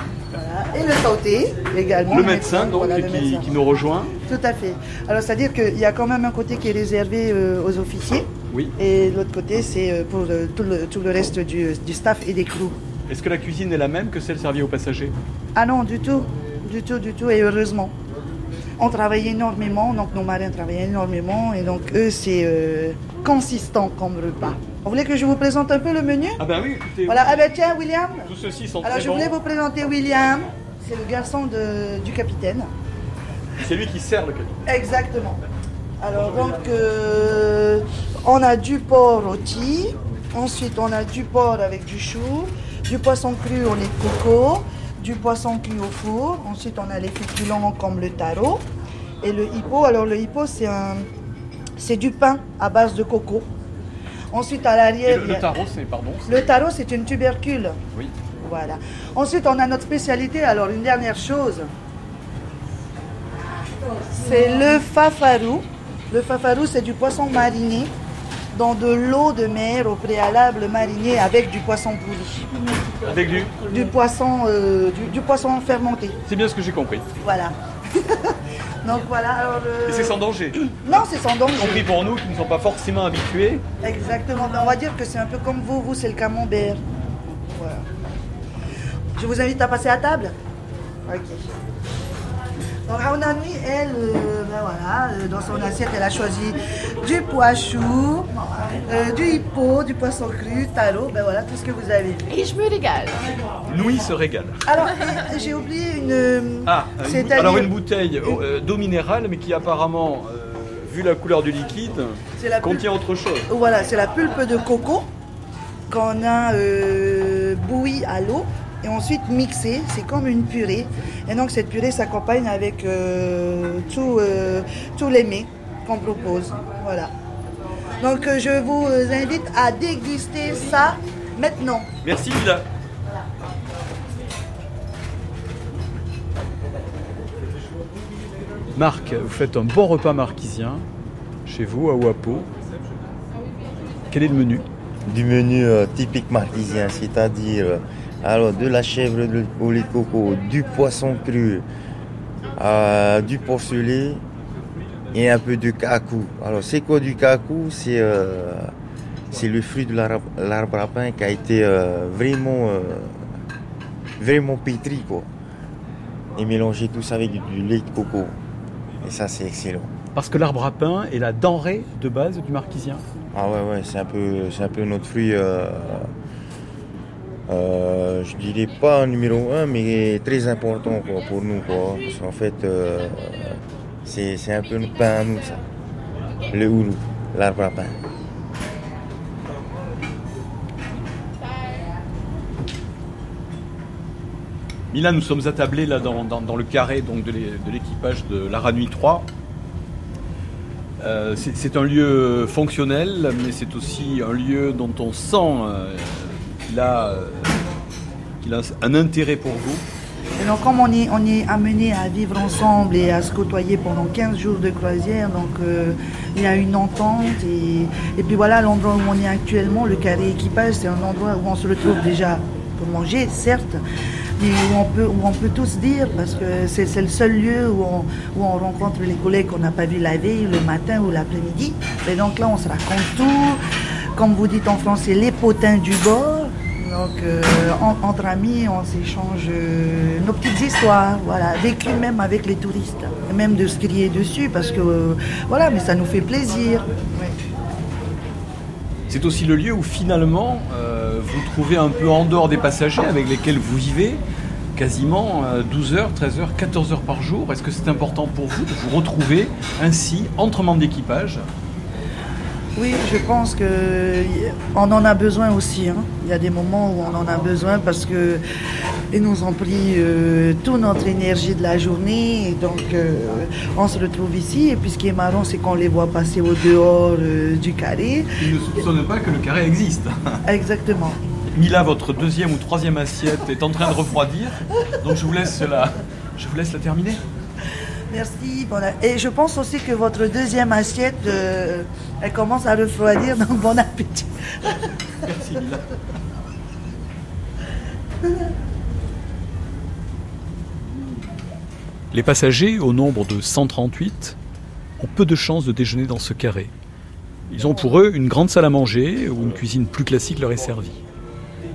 Et le sauté également. Le médecin, donc, voilà, qui, médecin. qui nous rejoint. Tout à fait. Alors, c'est-à-dire qu'il y a quand même un côté qui est réservé euh, aux officiers. Oui. Et l'autre côté, c'est euh, pour euh, tout, le, tout le reste du, du staff et des crews. Est-ce que la cuisine est la même que celle servie aux passagers? Ah non, du tout. Du tout, du tout. Et heureusement. On travaille énormément, donc nos marins travaillent énormément. Et donc, eux, c'est euh, consistant comme repas. Vous voulez que je vous présente un peu le menu? Ah ben oui, écoutez. Voilà, ah ben tiens, William. Tous ceux-ci sont Alors, très je bons. voulais vous présenter William. C'est le garçon de- du capitaine. C'est lui qui sert le capitaine. Exactement. Alors donc, euh, on a du porc rôti. Ensuite, on a du porc avec du chou, du poisson cru au lait de coco, du poisson cuit au four. Ensuite, on a les féculents comme le taro et le hippo. Alors le hippo, c'est un, c'est du pain à base de coco. Ensuite, à l'arrière, le, le tarot, c'est pardon. le taro, c'est une tubercule. Oui. Voilà. Ensuite, on a notre spécialité. Alors, une dernière chose, c'est le fafarou. Le fafarou, c'est du poisson mariné dans de l'eau de mer au préalable mariné avec du poisson pourri. Avec du. Du poisson, euh, du, du poisson fermenté. C'est bien ce que j'ai compris. Voilà. [LAUGHS] Donc voilà. Alors, euh, Et c'est sans danger. [CLEARS THROAT] Non, c'est sans danger. Y compris pour nous qui ne sont pas forcément habitués. Exactement. Ben, on va dire que c'est un peu comme vous. Vous, c'est le camembert. Voilà. Je vous invite à passer à table. Ok. Donc Raounanoui, elle, euh, ben voilà, euh, dans son assiette, elle a choisi du pois chou, euh, du hippo, du poisson cru, talo, ben voilà, tout ce que vous avez vu. Et je me régale. Louis se régale. Alors, [LAUGHS] j'ai oublié une... Ah, une bou- c'est-à-dire- alors une bouteille euh, d'eau minérale, mais qui apparemment, euh, vu la couleur du liquide, C'est la contient autre chose. Voilà, c'est la pulpe de coco qu'on a euh, bouillie à l'eau et ensuite mixée. C'est comme une purée. Et donc cette purée s'accompagne avec euh, tout, euh, tous les mets qu'on propose. Voilà. Donc euh, je vous invite à déguster ça maintenant. Merci Lila. Marc, vous faites un bon repas marquisien chez vous à Ouapo. Quel est le menu? Du menu euh, typique marquisien, c'est-à-dire euh, alors de la chèvre de- au lait de coco, du poisson cru, euh, du porcelet et un peu de cacou. Alors c'est quoi du C'est euh, c'est le fruit de l'arbre à pain qui a été euh, vraiment vraiment pétri quoi. Et mélanger tout ça avec du, du lait de coco. Et ça c'est excellent. Parce que l'arbre à pain est la denrée de base du marquisien. Ah ouais, ouais, c'est un peu, c'est un peu notre fruit. Euh, je dirais pas numéro un, mais très important pour nous. Parce qu'en fait, euh, c'est, un peu notre pain à nous, ça. Le ourou, l'arbre à pain. Mila, nous sommes attablés là dans, le carré donc, de l'é- de l'équipage de l'Aranui 3. Euh, c'est c'est un lieu fonctionnel, mais c'est aussi un lieu dont on sent euh, qu'il a, euh, qu'il a un intérêt pour vous. Comme on est, on est amené à vivre ensemble et à se côtoyer pendant 15 jours de croisière, donc euh, il y a une entente. Et, et puis voilà, l'endroit où on est actuellement, le carré équipage, c'est un endroit où on se retrouve déjà pour manger, certes, mais où on peut, où on peut tous dire, parce que c'est c'est le seul lieu où on, où on rencontre les collègues qu'on n'a pas vus la veille, le matin ou l'après-midi. Et donc là, on se raconte tout. Comme vous dites en français, les potins du bord. Donc, euh, en- entre amis, on s'échange euh, nos petites histoires, voilà, vécues même avec les touristes, même de se crier dessus, parce que, euh, voilà, mais ça nous fait plaisir. C'est aussi le lieu où finalement vous trouvez un peu en dehors des passagers avec lesquels vous vivez quasiment euh, 12 heures, 13 heures, 14 heures par jour. Est-ce que c'est important pour vous de vous retrouver ainsi entre membres d'équipage Oui, je pense que on en a besoin aussi. hein. Il y a des moments où on en a besoin parce que ils nous ont pris euh, toute notre énergie de la journée et donc euh, on se retrouve ici. Et puis ce qui est marrant, c'est qu'on les voit passer au dehors euh, du carré. Ils ne soupçonnent pas que le carré existe. [LAUGHS] Exactement. Mila, votre deuxième ou troisième assiette est en train de refroidir, donc je vous laisse la, je vous laisse la terminer. Merci. Bon, et je pense aussi que votre deuxième assiette, euh, elle commence à refroidir, donc bon appétit. Merci. Les passagers, au nombre de 138, ont peu de chances de déjeuner dans ce carré. Ils ont pour eux une grande salle à manger où une cuisine plus classique leur est servie.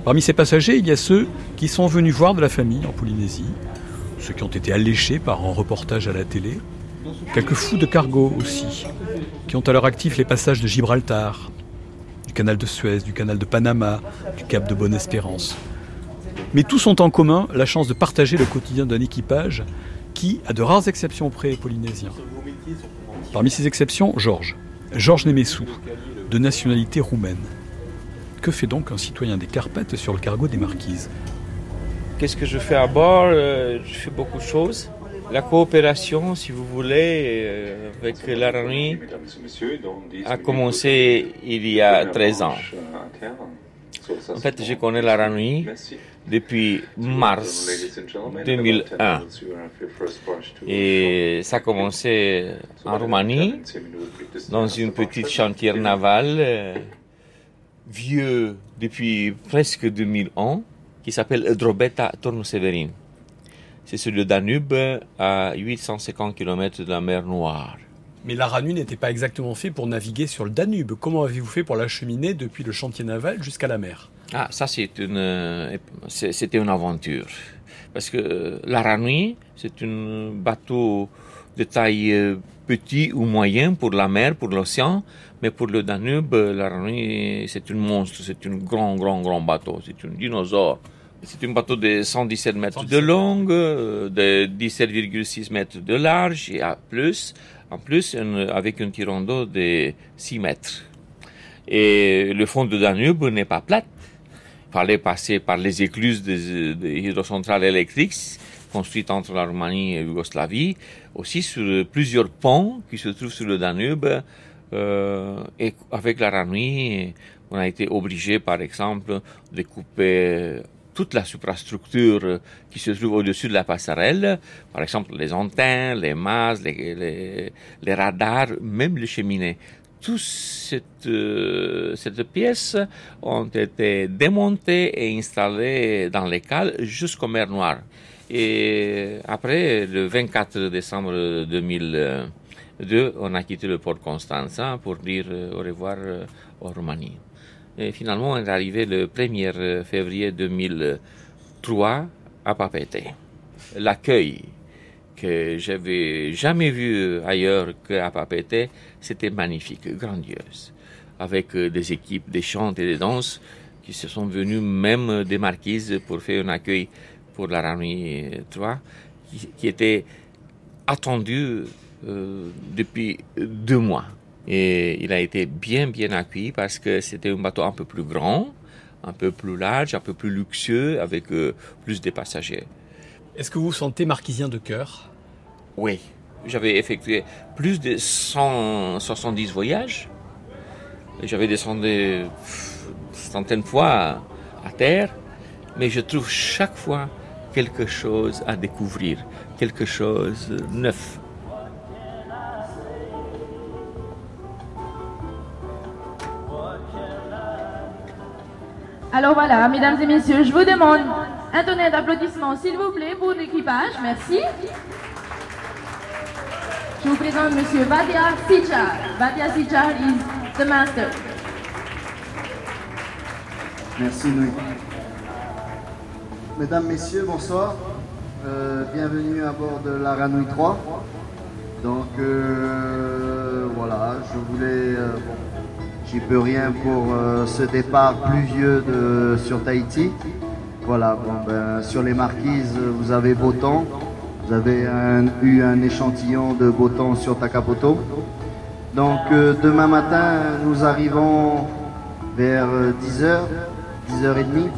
Parmi ces passagers, il y a ceux qui sont venus voir de la famille en Polynésie, ceux qui ont été alléchés par un reportage à la télé, quelques fous de cargo aussi, qui ont à leur actif les passages de Gibraltar, du canal de Suez, du canal de Panama, du cap de Bonne-Espérance. Mais tous ont en commun la chance de partager le quotidien d'un équipage qui, à de rares exceptions près, est polynésien. Parmi ces exceptions, Georges. Georges Nemessou, de nationalité roumaine. Que fait donc un citoyen des Carpates sur le cargo des Marquises? Qu'est-ce que je fais à bord? Euh, Je fais beaucoup de choses. La coopération, si vous voulez, euh, avec l'Aranui a commencé il y a 13 ans. En fait, je connais l'Aranui depuis mars 2001. Et ça a commencé en Roumanie, dans une petite chantière navale, euh, vieux depuis presque 2000 ans, qui s'appelle Drobeta Tornoseverin. C'est sur le Danube, à 850 km de la mer Noire. Mais la Ranui n'était pas exactement fait pour naviguer sur le Danube. Comment avez-vous fait pour l'acheminer depuis le chantier naval jusqu'à la mer? Ah, ça c'est une, c'était une aventure. Parce que euh, la Ranui, c'est un bateau de taille euh, petit ou moyen pour la mer, pour l'océan, mais pour le Danube, euh, la Ranui, c'est un monstre, c'est un grand, grand, grand bateau, c'est un dinosaure. C'est un bateau de 117 mètres de long, euh, de 17,6 mètres de large et à plus, en plus un- avec un tirant d'eau de 6 mètres. Et le fond de Danube n'est pas plat. Il fallait passer par les écluses des, des hydrocentrales électriques construites entre la Roumanie et Yougoslavie, aussi sur plusieurs ponts qui se trouvent sur le Danube. Euh, et avec la Ranui, on a été obligé, par exemple, de couper toute la superstructure qui se trouve au-dessus de la passerelle, par exemple les antennes, les mâts, les, radars, même les cheminées. Toutes cette, euh, cette pièce ont été démontées et installées dans les cales jusqu'au mer Noire. Et après, le 24 décembre 2002, on a quitté le port Constanza pour dire euh, au revoir euh, aux Roumanie. Et finalement, on est arrivé le 1er février 2003 à Papeete. L'accueil que j'avais jamais vu ailleurs qu'à Papeete, c'était magnifique, grandiose. Avec euh, des équipes, des chants et des danses qui se sont venus même des marquises pour faire un accueil pour la Ranui 3, qui, qui était attendu euh, depuis deux mois. Et il a été bien, bien accueilli parce que c'était un bateau un peu plus grand, un peu plus large, un peu plus luxueux, avec euh, plus de passagers. Est-ce que vous vous sentez marquisien de cœur? Oui, j'avais effectué plus de 170 voyages. J'avais descendu centaines de fois à, à terre, mais je trouve chaque fois quelque chose à découvrir, quelque chose de neuf. Alors voilà, mesdames et messieurs, je vous demande un tonnerre d'applaudissements, s'il vous plaît, pour l'équipage. Merci. Je vous présente Monsieur Vadia Sichar. Vadia Sichar is the master. Merci Louis. Mesdames, Messieurs, bonsoir. Euh, bienvenue à bord de la Ranouille 3. Donc euh, voilà, je voulais... euh, j'y peux rien pour euh, ce départ pluvieux de, sur Tahiti. Voilà, bon, ben, sur les marquises, vous avez beau temps. Vous avez eu un échantillon de beau temps sur Takapoto. Donc euh, demain matin, nous arrivons vers 10h, 10h30.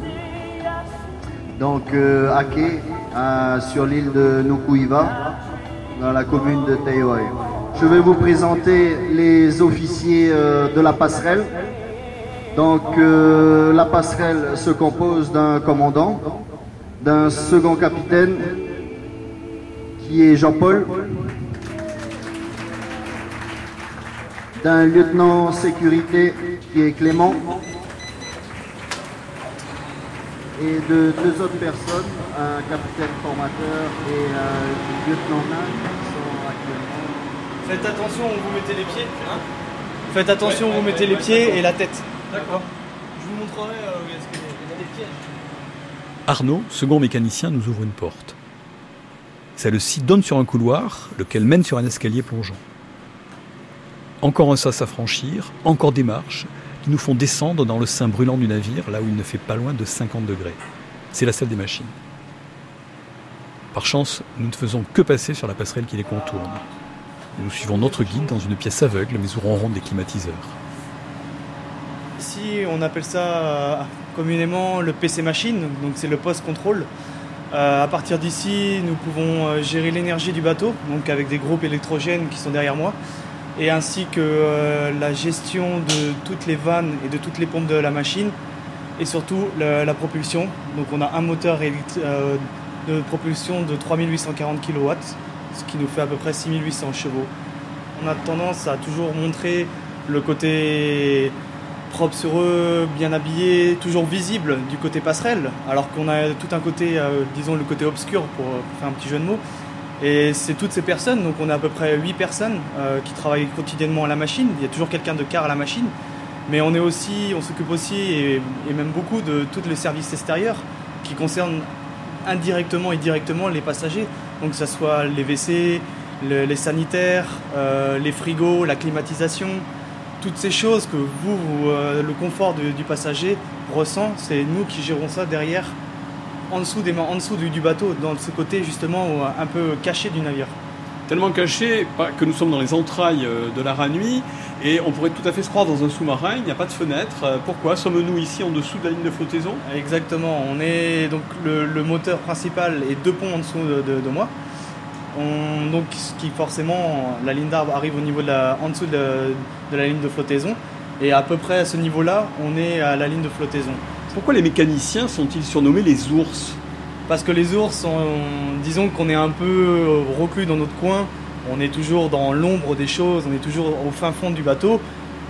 Donc euh, à quai, sur l'île de Nukuiva, dans la commune de Taïwai. Je vais vous présenter les officiers euh, de la passerelle. Donc euh, la passerelle se compose d'un commandant, d'un second capitaine qui est Jean-Paul, d'un lieutenant sécurité qui est Clément et de deux autres personnes, un capitaine formateur et un lieutenant Faites attention où vous mettez les pieds. Faites attention où vous mettez les pieds et la tête. D'accord. Je vous montrerai euh, où est-ce qu'il y a- il y a des pièges. Arnaud, second mécanicien, nous ouvre une porte. Celle-ci donne sur un couloir, lequel mène sur un escalier plongeant. Encore un sas à franchir, encore des marches, qui nous font descendre dans le sein brûlant du navire, là où il ne fait pas loin de 50 degrés. C'est la salle des machines. Par chance, nous ne faisons que passer sur la passerelle qui les contourne. Nous suivons notre guide dans une pièce aveugle, mais où ronronnent des climatiseurs. Ici, on appelle ça euh, communément le PC machine, donc c'est le poste contrôle. Euh, à partir d'ici, nous pouvons euh, gérer l'énergie du bateau, donc avec des groupes électrogènes qui sont derrière moi, et ainsi que euh, la gestion de toutes les vannes et de toutes les pompes de la machine, et surtout la, propulsion. Donc on a un moteur de propulsion de 3840 kW, ce qui nous fait à peu près 6800 chevaux. On a tendance à toujours montrer le côté propre sur eux, bien habillé, toujours visible du côté passerelle, alors qu'on a tout un côté, euh, disons le côté obscur pour, pour faire un petit jeu de mots. Et c'est toutes ces personnes, donc on a à peu près 8 personnes euh, qui travaillent quotidiennement à la machine, il y a toujours quelqu'un de quart à la machine, mais on est aussi, on s'occupe aussi, et, et même beaucoup de tous les services extérieurs qui concernent indirectement et directement les passagers, donc que ce soit les WC, le- les sanitaires, euh, les frigos, la climatisation, toutes ces choses que vous, euh, le confort du passager ressent, c'est nous qui gérons ça derrière, en dessous, des, en dessous du, du bateau, dans ce côté justement euh, un peu caché du navire. Tellement caché que nous sommes dans les entrailles euh, de la Ranui et on pourrait tout à fait se croire dans un sous-marin, il n'y a pas de fenêtre. Euh, Pourquoi sommes-nous ici en dessous de la ligne de flottaison? Exactement, on est donc le, le moteur principal et deux ponts en dessous de, de- de moi. On- donc ce qui forcément la ligne d'arbre arrive au niveau de la, en dessous de, de la ligne de flottaison et à peu près à ce niveau-là, on est à la ligne de flottaison. Pourquoi les mécaniciens sont-ils surnommés les ours? Parce que les ours, on- disons qu'on est un peu reclus dans notre coin, on est toujours dans l'ombre des choses, on est toujours au fin fond du bateau,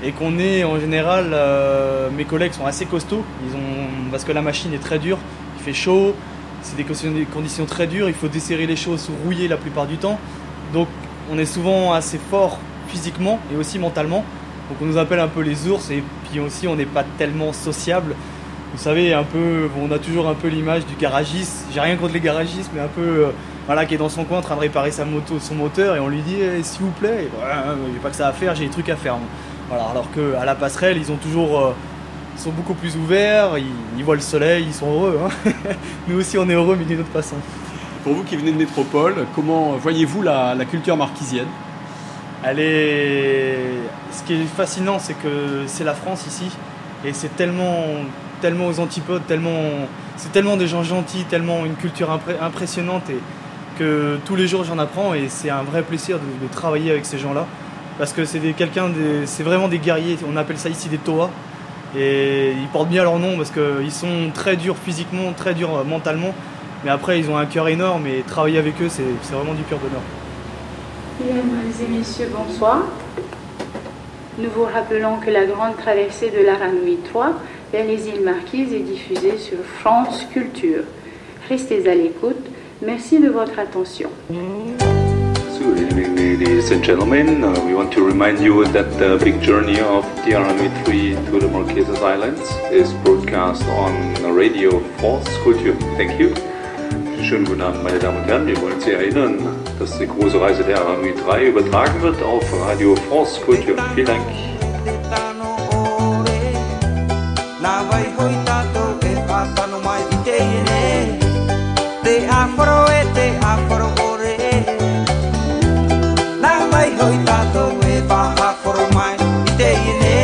et qu'on est en général, euh, mes collègues sont assez costauds, ils ont, parce que la machine est très dure, il fait chaud, c'est des conditions- très dures, il faut desserrer les choses, se rouiller la plupart du temps, donc on est souvent assez fort physiquement et aussi mentalement, donc on nous appelle un peu les ours, et puis aussi on n'est pas tellement sociable, vous savez, un peu, on a toujours un peu l'image du garagiste. J'ai rien contre les garagistes, mais un peu, euh, voilà, qui est dans son coin en train de réparer sa moto, son moteur, et on lui dit, Eh, s'il vous plaît, j'ai pas que ça à faire, j'ai des trucs à faire. moi. Voilà, alors que à la passerelle, ils ont toujours, euh, ils sont beaucoup plus ouverts, ils, ils voient le soleil, ils sont heureux. hein. [LAUGHS] Nous aussi, on est heureux, mais d'une autre façon. Pour vous qui venez de métropole, comment voyez-vous la, la culture marquisienne? Elle est. Ce qui est fascinant, c'est que c'est la France ici, et c'est tellement, tellement aux antipodes, tellement, c'est tellement des gens gentils, tellement une culture impré- impressionnante, et que tous les jours j'en apprends, et c'est un vrai plaisir de, de travailler avec ces gens-là, parce que c'est quelqu'un, c'est vraiment des guerriers. On appelle ça ici des Toa, et ils portent bien leur nom parce qu'ils sont très durs physiquement, très durs euh, mentalement, mais après ils ont un cœur énorme, et travailler avec eux, c'est vraiment du pur bonheur. Mesdames et messieurs, bonsoir. Nous vous rappelons que la grande traversée de la Ranouille 3 vers les îles Marquises est diffusée sur France Culture. Restez à l'écoute. Merci de votre attention. Evening, ladies and gentlemen. Uh, we want to remind you that the big journey of the Aranui 3 to the Marquesas Islands is broadcast on Radio France Culture. Thank you. Schönen guten Abend, meine Damen und Herren. Wir wollen Sie erinnern, dass die große Reise der Aranui 3 übertragen wird auf Radio France Culture. Vielen Dank. Nā vai hoi tātou e pātano mai i te ere. Te āwharo e te āwharo o re Nā vai hoi tātou e pāhāwharo mai i te ere.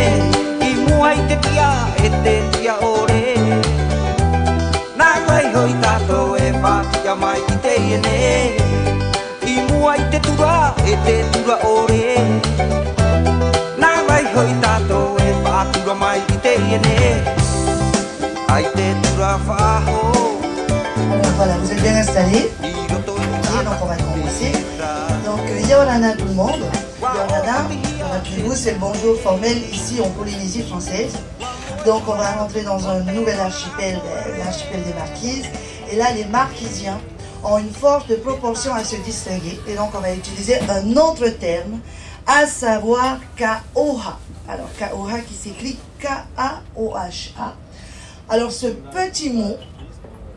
I mua i te pia e te tia o re Nā vai hoi tātou e pātia mai i te ere. I mua i te tura e te tura o re Nā vai hoi tātou whātura mai i te iene Ai te tura whāho Voilà, vous êtes bien installés. Donc on va commencer. Donc Yorana tout le monde. Yorana, rappelez-vous, c'est le bonjour formel ici en Polynésie française. Donc on va rentrer dans un nouvel archipel, euh, l'archipel des Marquises. Et là, les Marquisiens ont une forte proportion à se distinguer. Et donc on va utiliser un autre terme, à savoir Kaoha. Alors Kaoha qui s'écrit K-A-O-H-A. Alors ce petit mot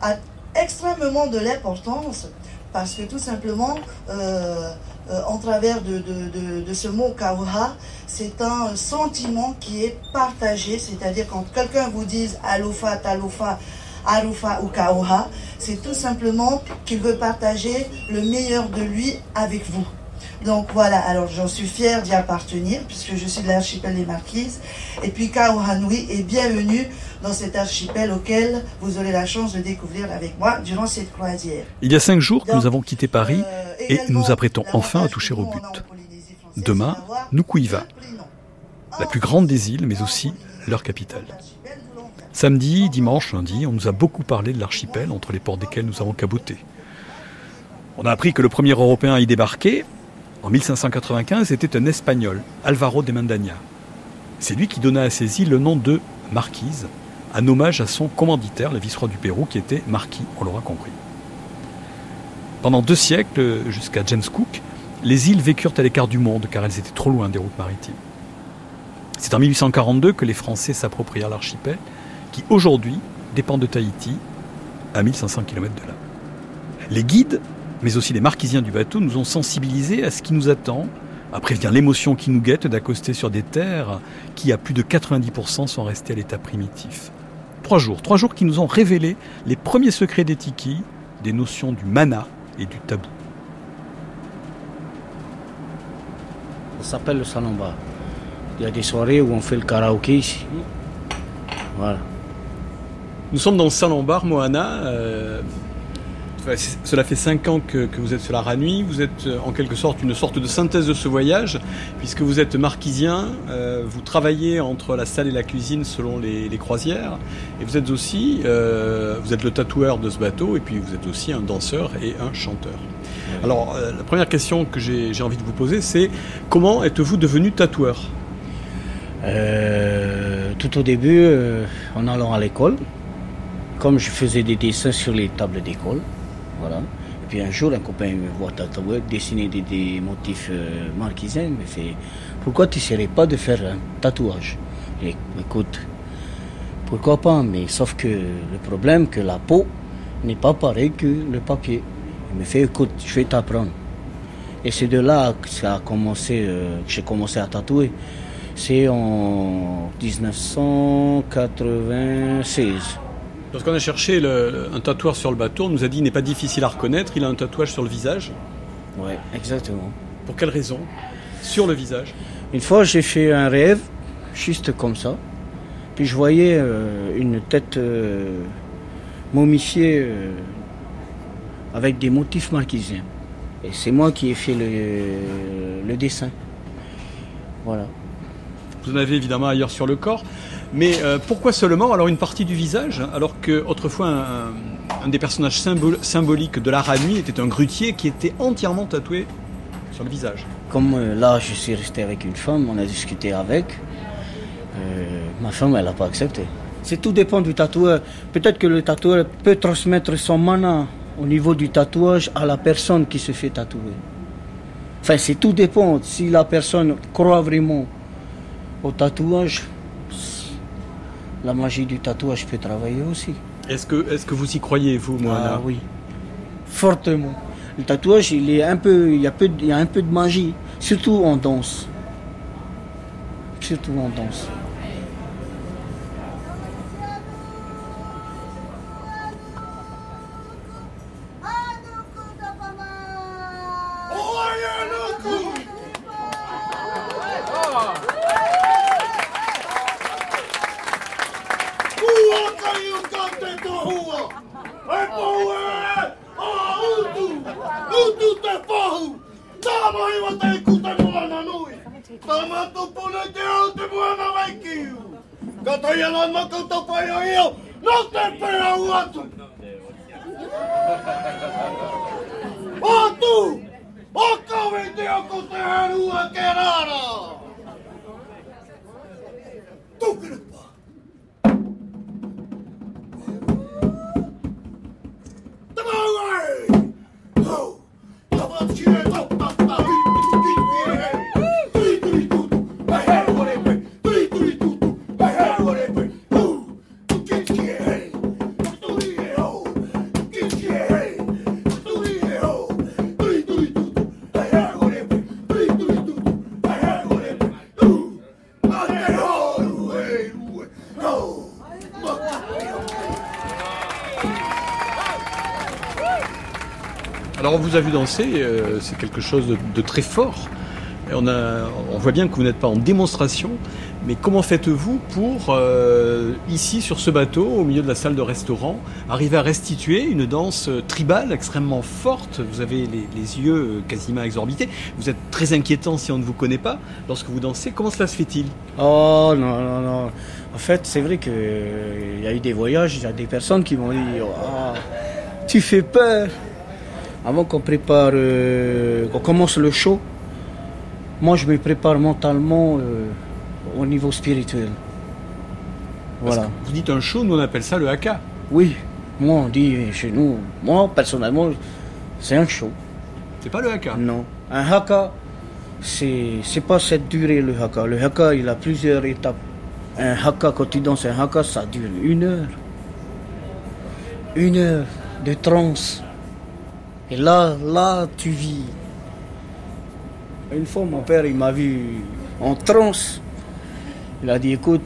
a extrêmement de l'importance parce que tout simplement, euh, euh, en travers de, ce mot kauha, c'est un sentiment qui est partagé, c'est-à-dire quand quelqu'un vous dise alofa, talofa, arufa ou kauha, c'est tout simplement qu'il veut partager le meilleur de lui avec vous. Donc voilà, alors j'en suis fière d'y appartenir puisque je suis de l'archipel des Marquises. Et puis Kauha Nui est bienvenue dans cet archipel auquel vous aurez la chance de découvrir avec moi durant cette croisière. Il y a cinq jours que nous avons quitté Paris et nous nous apprêtons enfin à toucher au but. Demain, Nukuiva, la plus grande des îles, mais aussi leur capitale. Samedi, dimanche, lundi, on nous a beaucoup parlé de l'archipel entre les ports desquels nous avons caboté. On a appris que le premier Européen à y débarquer, en 1595, était un Espagnol, Alvaro de Mandania. C'est lui qui donna à ces îles le nom de Marquise, un hommage à son commanditaire, le vice-roi du Pérou, qui était marquis, on l'aura compris. Pendant deux siècles, jusqu'à James Cook, les îles vécurent à l'écart du monde car elles étaient trop loin des routes maritimes. C'est en 1842 que les Français s'approprièrent l'archipel, qui aujourd'hui dépend de Tahiti, à 1500 km de là. Les guides, mais aussi les marquisiens du bateau, nous ont sensibilisés à ce qui nous attend. Après vient l'émotion qui nous guette d'accoster sur des terres qui, à plus de 90%, sont restées à l'état primitif. Trois jours, trois jours qui nous ont révélé les premiers secrets des tikis, des notions du mana et du tabou. Ça s'appelle le Sanamba. Il y a des soirées où on fait le karaoké ici. Voilà. Nous sommes dans le Saint-Lambert, Moana. euh, cela fait cinq ans que, que vous êtes sur la Ranui. Vous êtes euh, en quelque sorte une sorte de synthèse de ce voyage, puisque vous êtes marquisien. euh, vous travaillez entre la salle et la cuisine selon les, les croisières. Et vous êtes aussi, euh, vous êtes le tatoueur de ce bateau, et puis vous êtes aussi un danseur et un chanteur. Alors, euh, la première question que j'ai j'ai envie de vous poser, c'est comment êtes-vous devenu tatoueur? Tout au début, en allant à l'école, comme je faisais des dessins sur les tables d'école, voilà. Et puis un jour, un copain me voit tatouer, dessiner des, des motifs euh, marquisiens, il me fait Pourquoi tu n'essaierais pas de faire un tatouage? Et, Écoute, pourquoi pas, mais sauf que le problème, que la peau n'est pas pareille que le papier. Il me fait Écoute, je vais t'apprendre. Et c'est de là que ça a commencé, euh, que j'ai commencé à tatouer. C'est en 1996. Lorsqu'on a cherché le- un tatoueur sur le bateau, on nous a dit il n'est pas difficile à reconnaître, il a un tatouage sur le visage. Oui, exactement. Pour quelle raison? Sur le visage. Une fois, j'ai fait un rêve, juste comme ça. Puis je voyais euh, une tête euh, momifiée euh, avec des motifs marquisiens. Et c'est moi qui ai fait le, le dessin. Voilà. Vous en avez évidemment ailleurs sur le corps. Mais euh, pourquoi seulement alors une partie du visage alors que autrefois un, des personnages symbol- symboliques de la Ranui était un grutier qui était entièrement tatoué sur le visage? Comme euh, là, je suis resté avec une femme, on a discuté avec. Euh, ma femme, elle n'a pas accepté. C'est tout dépend du tatoueur. Peut-être que le tatoueur peut transmettre son mana au niveau du tatouage à la personne qui se fait tatouer. Enfin, c'est tout dépend. Si la personne croit vraiment au tatouage, la magie du tatouage peut travailler aussi. Est-ce que, est que vous y croyez, vous, Moana Ah oui, fortement. Le tatouage, il est un peu, il y a peu, il y a un peu de magie, surtout en danse. Surtout en danse. Vu danser, euh, c'est quelque chose de, très fort. On, voit bien que vous n'êtes pas en démonstration, mais comment faites-vous pour, euh, ici sur ce bateau, au milieu de la salle de restaurant, arriver à restituer une danse euh, tribale extrêmement forte? Vous avez les, yeux quasiment exorbités, vous êtes très inquiétant si on ne vous connaît pas lorsque vous dansez. Comment cela se fait-il? Oh non, non, non. En fait, c'est vrai qu'il y a eu des voyages, il y a des personnes qui m'ont dit Ah, Tu fais peur Avant qu'on prépare, euh, qu'on commence le show, moi je me prépare mentalement euh, au niveau spirituel. Parce Voilà. Vous dites un show, nous on appelle ça le haka. Oui, moi on dit chez nous, moi personnellement, c'est un show. C'est pas le haka Non. Un haka, c'est c'est pas cette durée le haka. Le haka, il a plusieurs étapes. Un haka, quand tu danses un haka, ça dure une heure. Une heure de transe. Et là, là, tu vis. Une fois, mon père, il m'a vu en transe. Il a dit, écoute,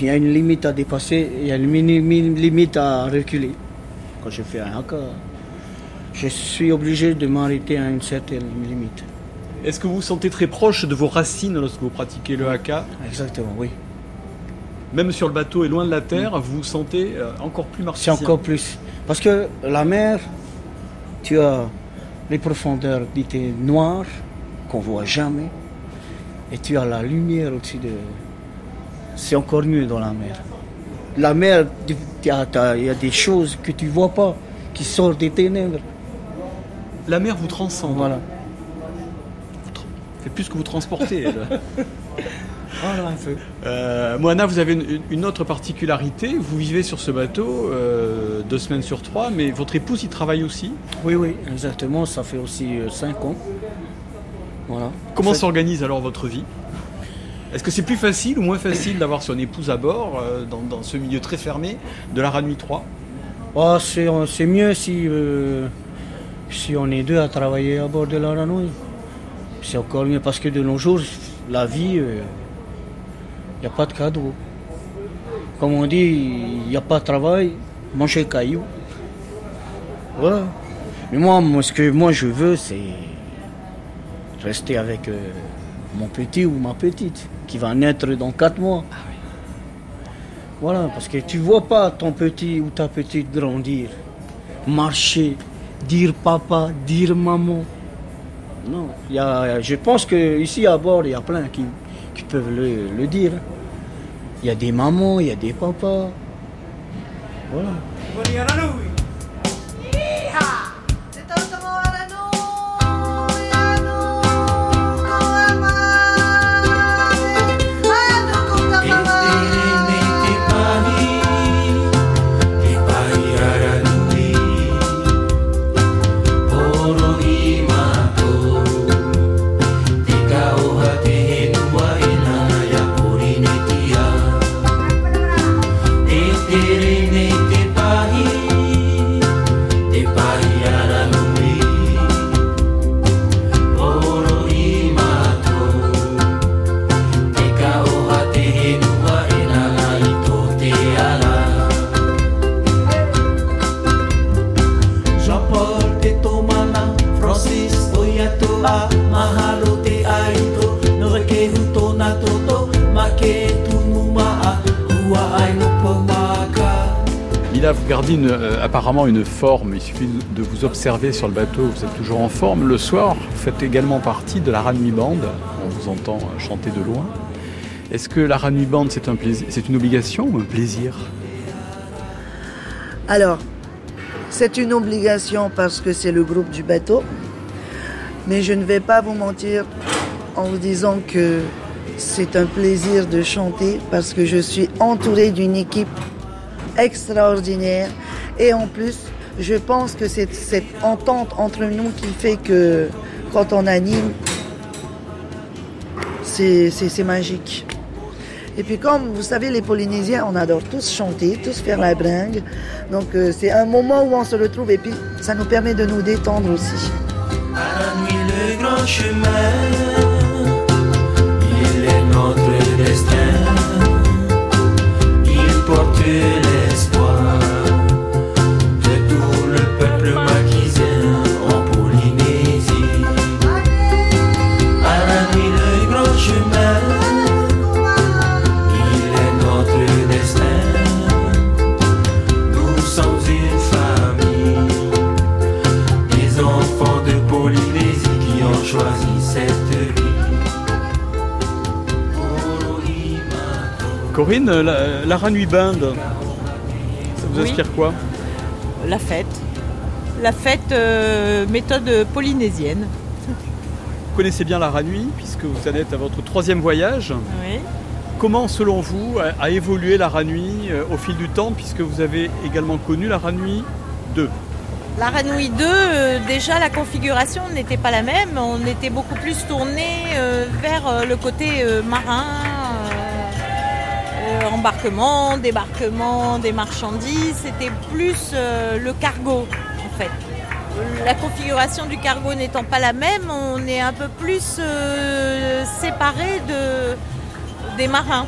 il y a une limite à dépasser, il y a une mini- mini- limite à reculer. Quand je fais un haka, je suis obligé de m'arrêter à une certaine limite. Est-ce que vous vous sentez très proche de vos racines lorsque vous pratiquez le haka? Exactement, oui. Même sur le bateau et loin de la terre, vous vous sentez euh, encore plus C'est martien. encore plus. Parce que la mer, tu as les profondeurs dites noires qu'on voit jamais. Et tu as la lumière au-dessus de. C'est encore mieux dans la mer. La mer, il y a des choses que tu vois pas, qui sortent des ténèbres. La mer vous transcende. Voilà. C'est plus que vous transportez. elle. [LAUGHS] Voilà un peu. Euh, Moana, vous avez une, une autre particularité. Vous vivez sur ce bateau euh, deux semaines sur trois, mais votre épouse y travaille aussi? Oui, oui, exactement. Ça fait aussi euh, cinq ans. Voilà. Comment fait- s'organise alors votre vie? Est-ce que c'est plus facile ou moins facile d'avoir son épouse à bord dans, dans ce milieu très fermé de la Ranui 3 Oh, c'est, mieux si, si on est deux à travailler à bord de la Ranouille. C'est encore mieux parce que de nos jours, la vie, il n'y a pas de cadeau. Comme on dit, il n'y a pas de travail, manger caillou. Voilà. Mais moi, moi, ce que moi je veux, c'est rester avec euh, mon petit ou ma petite qui va naître dans quatre mois. Voilà, parce que tu vois pas ton petit ou ta petite grandir, marcher, dire papa, dire maman. Non, y a, je pense que ici à bord, il y a plein qui, qui peuvent le, dire. Il y a des mamans, il y a des papas. Voilà. Vous gardez une, euh, apparemment une forme. Il suffit de vous observer sur le bateau, vous êtes toujours en forme. Le soir, vous faites également partie de la Ranui Band. On vous entend chanter de loin. Est-ce que la Ranui Band, c'est un c'est une obligation ou un plaisir? Alors, c'est une obligation parce que c'est le groupe du bateau. Mais je ne vais pas vous mentir en vous disant que c'est un plaisir de chanter parce que je suis entourée d'une équipe extraordinaire. Et en plus, je pense que c'est cette entente entre nous qui fait que quand on anime, c'est magique. Et puis comme vous savez, les Polynésiens, on adore tous chanter, tous faire la bringue. Donc euh, c'est un moment où on se retrouve et puis ça nous permet de nous détendre aussi. Le grand chemin, il est notre destin. Corinne, la, la Ranui Band, ça vous Oui. inspire quoi La fête. La fête euh, méthode polynésienne. Vous connaissez bien la Ranui puisque vous en êtes à votre troisième voyage. Oui. Comment, selon vous, a, a évolué la Ranui euh, au fil du temps puisque vous avez également connu la Ranui 2 La Ranui 2, euh, déjà la configuration n'était pas la même. On était beaucoup plus tourné euh, vers euh, le côté euh, marin, euh, euh, embarquement, débarquement des marchandises. C'était plus euh, le cargo en fait. La configuration du cargo n'étant pas la même, on est un peu plus euh, séparé de, des marins.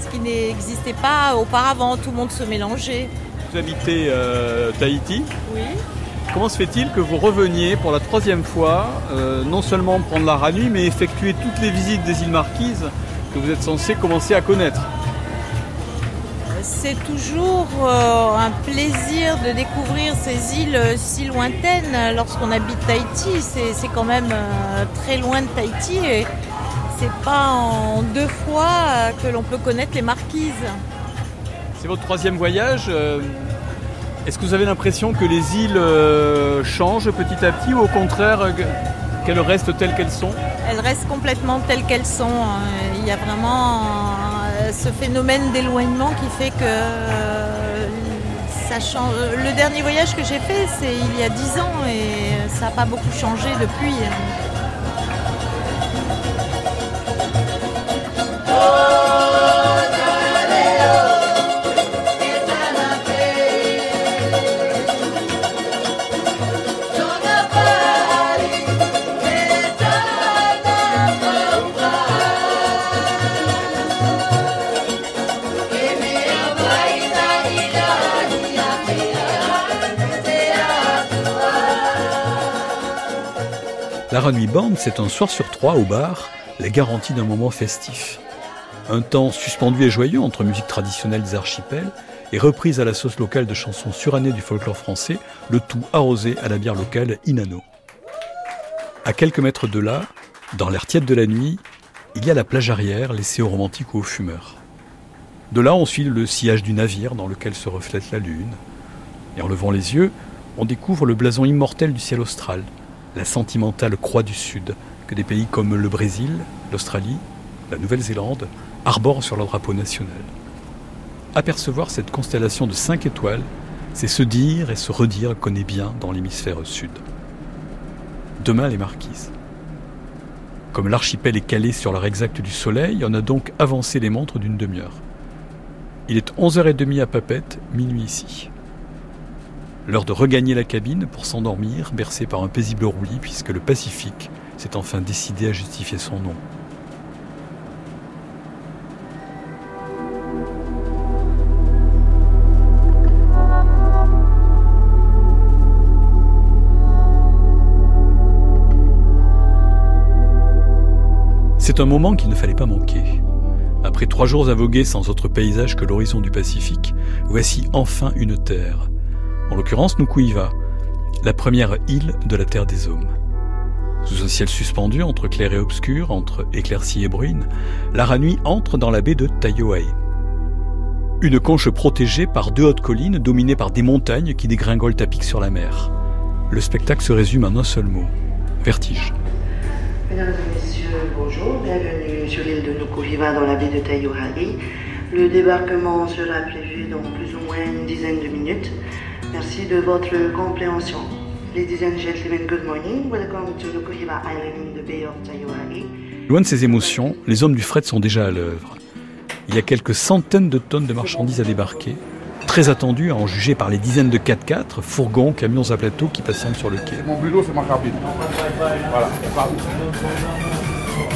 Ce qui n'existait pas auparavant, tout le monde se mélangeait. Vous habitez euh, Tahiti. Oui. Comment se fait-il que vous reveniez pour la troisième fois, euh, non seulement prendre la Ranui, mais effectuer toutes les visites des îles Marquises que vous êtes censé commencer à connaître? C'est toujours euh, un plaisir de découvrir ces îles euh, si lointaines lorsqu'on habite Tahiti. C'est quand même euh, très loin de Tahiti et c'est pas en deux fois que l'on peut connaître les marquises. C'est votre troisième voyage. Est-ce que vous avez l'impression que les îles changent petit à petit ou au contraire qu'elles restent telles qu'elles sont? Elles restent complètement telles qu'elles sont. hein. Il y a vraiment ce phénomène d'éloignement qui fait que ça change. Le dernier voyage que j'ai fait, c'est il y a 10 ans et ça n'a pas beaucoup changé depuis. La Ranui Band, c'est un soir sur trois au bar, la garantie d'un moment festif. Un temps suspendu et joyeux entre musique traditionnelle des archipels et reprise à la sauce locale de chansons surannées du folklore français, le tout arrosé à la bière locale Inano. À quelques mètres de là, dans l'air tiède de la nuit, il y a la plage arrière laissée aux romantiques ou aux fumeurs. De là, on suit le sillage du navire dans lequel se reflète la lune. Et en levant les yeux, on découvre le blason immortel du ciel austral, la sentimentale croix du Sud, que des pays comme le Brésil, l'Australie, la Nouvelle-Zélande arborent sur leur drapeau national. Apercevoir cette constellation de cinq étoiles, c'est se dire et se redire qu'on est bien dans l'hémisphère sud. Demain, les marquises. Comme l'archipel est calé sur l'heure exacte du soleil, on a donc avancé les montres d'une demi-heure. Il est 11h30 à Papette, minuit ici. L'heure de regagner la cabine pour s'endormir, bercé par un paisible roulis, puisque le Pacifique s'est enfin décidé à justifier son nom. C'est un moment qu'il ne fallait pas manquer. Après trois jours à voguer sans autre paysage que l'horizon du Pacifique, voici enfin une terre. En l'occurrence, Nukuiva, la première île de la Terre des Hommes. Sous un ciel suspendu entre clair et obscur, entre éclaircie et bruine, l'Aranui entre dans la baie de Taiohae. Une conche protégée par deux hautes collines dominées par des montagnes qui dégringolent à pic sur la mer. Le spectacle se résume en un seul mot vertige. Mesdames et messieurs, bonjour. Bienvenue sur l'île de Nukuhiva dans la baie de Taiohae. Le débarquement sera prévu dans plus ou moins une dizaine de minutes. Merci de votre compréhension. Ladies and gentlemen, good morning. Welcome to Island in the Bay of Taiohae. Loin de ces émotions, les hommes du fret sont déjà à l'œuvre. Il y a quelques centaines de tonnes de marchandises à débarquer, très attendues à en juger par les dizaines de 4x4, fourgons, camions à plateau qui passent sur le quai. Mon bureau, c'est ma cabine. Voilà.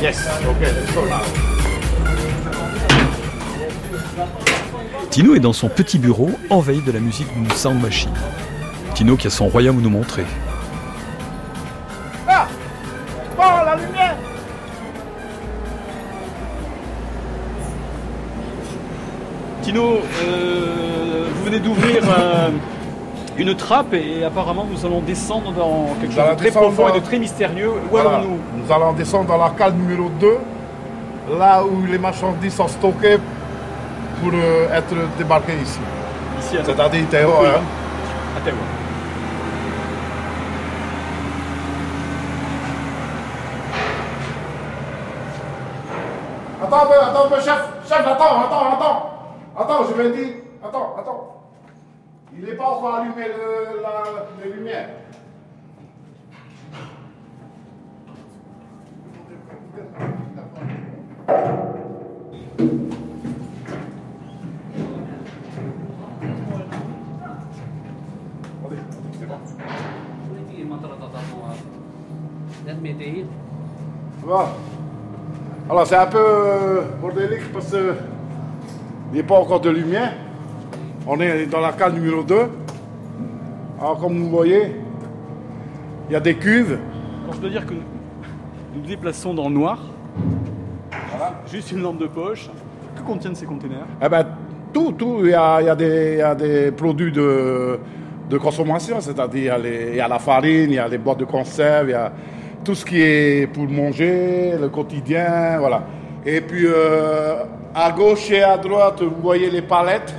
Yes, ok, let's go now. Tino est dans son petit bureau, envahi de la musique d'une sound machine. Tino qui a son royaume à nous montrer. Ah Oh, la lumière Tino, euh, vous venez d'ouvrir euh, une trappe et apparemment nous allons descendre dans quelque chose de très profond et de très mystérieux. Où Voilà. allons-nous Nous allons descendre dans la cale numéro 2, là où les marchandises sont stockées pour euh, être débarquées ici. Ici, à C'est-à-dire Théo, Oui, hein. À Taïwan. Attends un peu, attends un peu, chef. Chef, attends, attends, attends. Attends, je vais dire. Attends, attends. Il n'est pas encore allumé le, la, les lumières. Voilà. Alors c'est un peu euh, bordélique parce qu'il n'y a pas encore de lumière. On est dans la cale numéro 2. Alors comme vous voyez, il y a des cuves. Alors, je dois dire que nous nous déplaçons dans le noir. Juste une lampe de poche. Que contiennent ces containers? Eh ben, tout, tout, il y a, il y a des, il y a des produits de, de consommation, c'est-à-dire il y a les- il y, a la farine, il y a les boîtes de conserve, il y a tout ce qui est pour manger, le quotidien, voilà. Et puis euh, à gauche et à droite, vous voyez les palettes,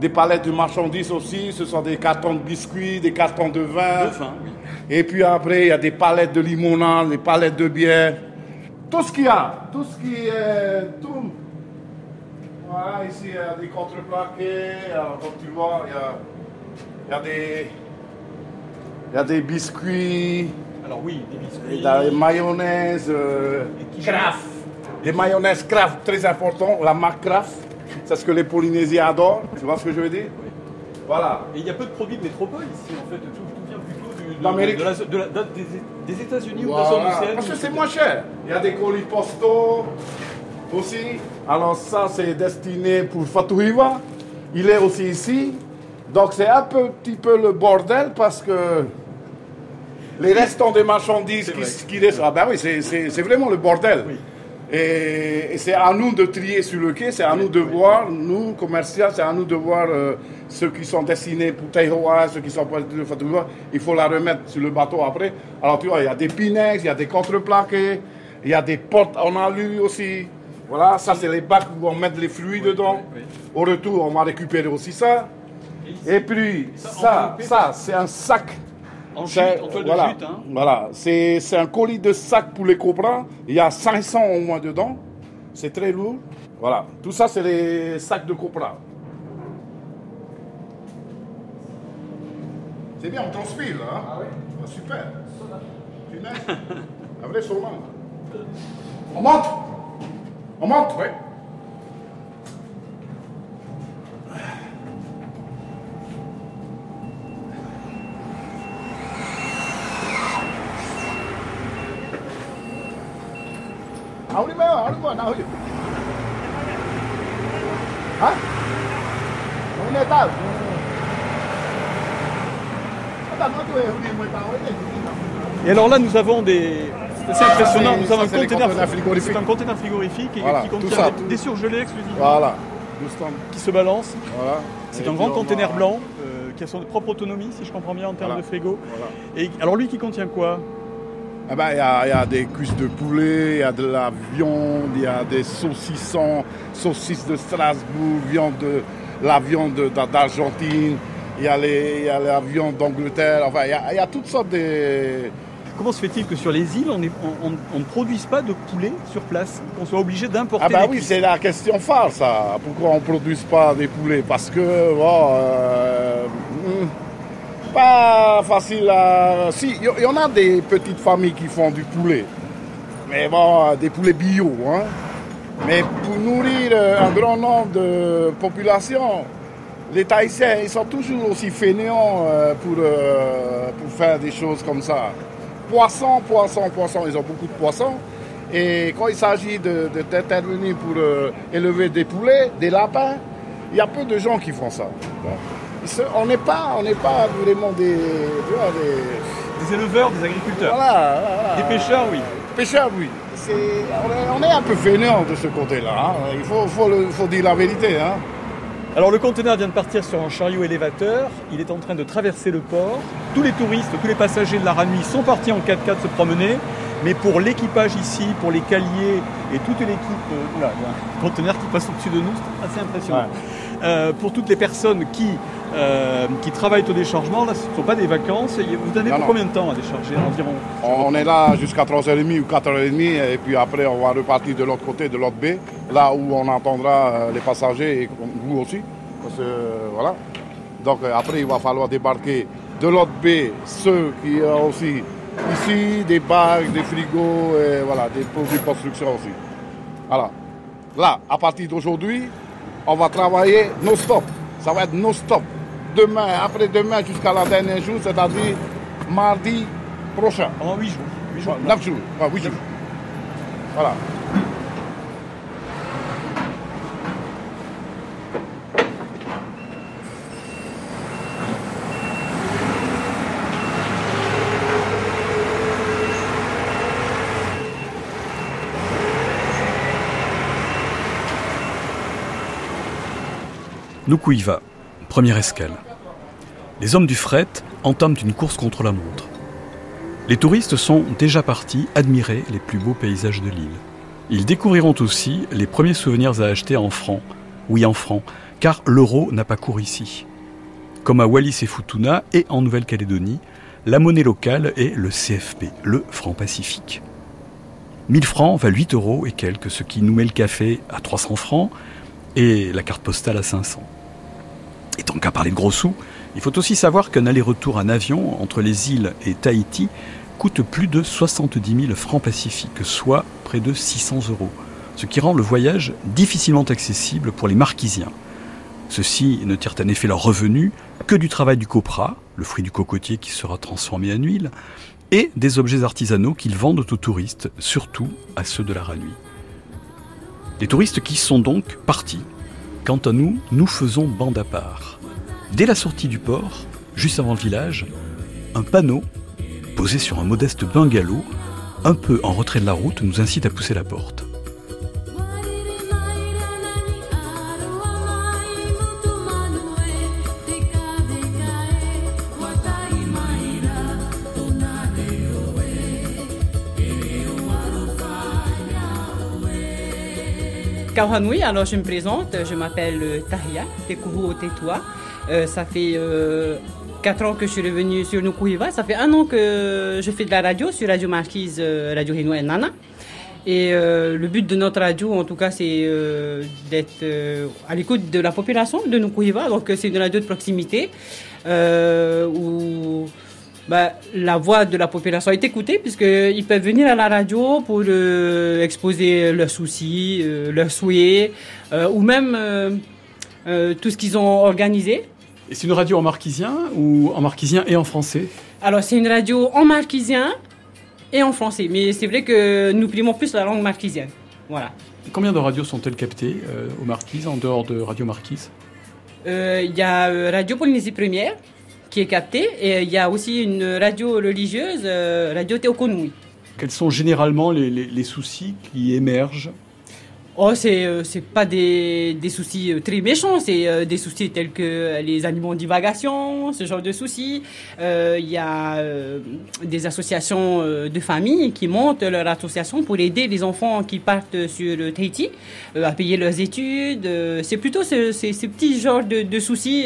des palettes de marchandises aussi, ce sont des cartons de biscuits, des cartons de vin. De vin, oui. Et puis après, il y a des palettes de limonade, des palettes de bière. Tout ce qu'il y a, tout ce qui est... Tout. Voilà, ici, il y a des contreplaqués. Alors, comme tu vois, il y a, il y a des... Il y a des biscuits. Alors oui, des biscuits. Il y a des mayonnaises. euh, Kraft. Des mayonnaises Kraft, très important. La marque Kraft. C'est ce que les Polynésiens adorent. Tu vois ce que je veux dire? Voilà. Et il y a peu de produits de métropole ici, en fait. Tout, tout vient plutôt du- de, de la- de la- de- des, des États-Unis ou de la zone océanique. Parce que c'est moins cher. Il y a des colis postaux aussi. Alors ça, c'est destiné pour Fatouiva. Il est aussi ici. Donc c'est un peu- petit peu le bordel parce que les restants des marchandises qui, qui restent... Ah ben oui, c'est- vraiment le bordel. Et, et c'est à nous de trier sur le quai, c'est à nous de voir, nous, commerciaux, c'est à nous de voir euh, ceux qui sont destinés pour Taihoa, ceux qui sont pour le Fatouiva. Il faut la remettre sur le bateau après. Alors tu vois, il y a des pinex, il y a des contreplaqués, il y a des portes en alu aussi. Voilà, ça c'est les bacs où on met les fruits dedans. Au retour, on va récupérer aussi ça. Et puis, ça, ça, c'est un sac. En C'est- jute, en toile de voilà, jute, hein. Voilà, c'est c'est un colis de sac pour les cobras. Il y a 500 au moins dedans. C'est très lourd. Voilà, tout ça, c'est les sacs de cobras. C'est bien, on transpire là. Ah oui Super. Punaise. Un vrai saumon. On monte On monte Oui. Ahuli ba? Ahuli ba? Nahuli. Hein On est tard. Attends, moi, tu es Et alors là, nous avons des C'est assez impressionnant. Nous avons un conteneur. C'est un conteneur frigorifique et- Voilà, qui contient ça. des, des surgelés exclusivement. Voilà. Qui se balance. Voilà. C'est un grand on conteneur blanc euh, qui a son propre autonomie, si je comprends bien, en termes Voilà. de frigo. Voilà. Et alors lui qui contient quoi? Eh ben, il y, a- il y a des cuisses de poulet, il y a de la viande, il y a des saucissons, saucisses de Strasbourg, viande de, la viande de- d'Argentine, il y, y a la viande d'Angleterre, enfin, il y, a, y toutes sortes de... Comment se fait-il que sur les îles, on est- on- on- on ne produise pas de poulet sur place Qu'on soit obligé d'importer Ah bah oui, c'est la question phare, ça. Pourquoi on ne produise pas des poulets? Parce que, bon, euh, hmm, pas facile à... Si, il y, en a des petites familles qui font du poulet. Mais bon, des poulets bio, hein. Mais pour nourrir euh, un grand nombre de populations, les Tahitiens, ils sont toujours aussi fainéants euh, pour, euh, pour faire des choses comme ça. Poissons, poissons, poissons, ils ont beaucoup de poissons. Et quand il s'agit d'intervenir pour élever des poulets, des lapins, il y a peu de gens qui font ça. On n'est pas, on n'est pas vraiment des, tu vois, des, Des éleveurs, des agriculteurs. Voilà, voilà. Des pêcheurs, oui. Pêcheurs, oui. On, est, on est un peu fainéants de ce côté-là. hein. Il faut, faut le- faut dire la vérité. Hein. Alors le conteneur vient de partir sur un chariot élévateur, il est en train de traverser le port. Tous les touristes, tous les passagers de la Ranui sont partis en 4x4 se promener, mais pour l'équipage ici, pour les caliers et toute l'équipe, euh, oula, il y a un conteneur qui passe au-dessus de nous, c'est assez impressionnant. Euh, pour toutes les personnes qui, euh, qui travaillent au déchargement, là ce ne sont pas des vacances, vous donnez pour combien de temps à décharger environ On est là jusqu'à 3h30 ou 4h30 et puis après on va repartir de l'autre côté, de l'autre baie, là où on entendra euh, les passagers et vous aussi. Parce que, euh, voilà. Donc après il va falloir débarquer de l'autre baie ceux qui ont aussi ici des bacs, des frigos, et voilà, des produits de construction aussi. Voilà. Là, à partir d'aujourd'hui, on va travailler non-stop. Ça va être non-stop. Demain, après-demain jusqu'à la dernière jour, c'est-à-dire mardi prochain. Pendant 8 jours. 8 jours. 9 jours. Ouais, 8 jours. Voilà. Nukuiva, première escale. Les hommes du fret entament une course contre la montre. Les touristes sont déjà partis admirer les plus beaux paysages de l'île. Ils découvriront aussi les premiers souvenirs à acheter en francs, oui en francs, car l'euro n'a pas cours ici. Comme à Wallis et Futuna et en Nouvelle-Calédonie, la monnaie locale est le CFP, le franc pacifique. 1000 francs valent 8 euros et quelques, ce qui nous met le café à 300 francs et la carte postale à 500. Et tant qu'à parler de gros sous, il faut aussi savoir qu'un aller-retour en avion entre les îles et Tahiti coûte plus de 70 000 francs pacifiques, soit près de 600 euros, ce qui rend le voyage difficilement accessible pour les marquisiens. Ceux-ci ne tirent en effet leur revenu que du travail du copra, le fruit du cocotier qui sera transformé en huile, et des objets artisanaux qu'ils vendent aux touristes, surtout à ceux de la Ranui. Les touristes qui sont donc partis. Quant à nous, nous faisons bande à part. Dès la sortie du port, juste avant le village, un panneau, posé sur un modeste bungalow, un peu en retrait de la route, nous incite à pousser la porte. Alors je me présente, je m'appelle euh, Tahia Tekuru Tetua. Euh, ça fait 4 ans que je suis revenue sur Nukuhiva. Ça fait un an que je fais de la radio sur Radio Marquise, euh, Radio Hino Nana. Et euh, le but de notre radio, en tout cas, c'est euh, d'être euh, à l'écoute de la population de Nukuhiva. Donc, euh, c'est une radio de proximité euh, où bah, la voix de la population est écoutée puisqu'ils peuvent venir à la radio pour euh, exposer leurs soucis, euh, leurs souhaits euh, ou même tout ce qu'ils ont organisé. Et c'est une radio en marquisien ou en marquisien et en français? Alors, c'est une radio en marquisien et en français, mais c'est vrai que nous primons plus la langue marquisienne. Voilà. Combien de radios sont-elles captées aux Marquises, en dehors de Radio Marquise? Il y a Radio Polynésie Première qui est captée et il y a aussi une radio religieuse, euh, Radio Teokonui. Quels sont généralement les- les soucis qui émergent Oh, c'est euh, c'est pas des, des soucis euh, très méchants, c'est euh, des soucis tels que les animaux en divagation, ce genre de soucis. Euh, Il y a euh, des associations de familles qui montent leur association pour aider les enfants qui partent sur Tahiti euh, à payer leurs études. C'est plutôt ce- ces ces petits genres de, de soucis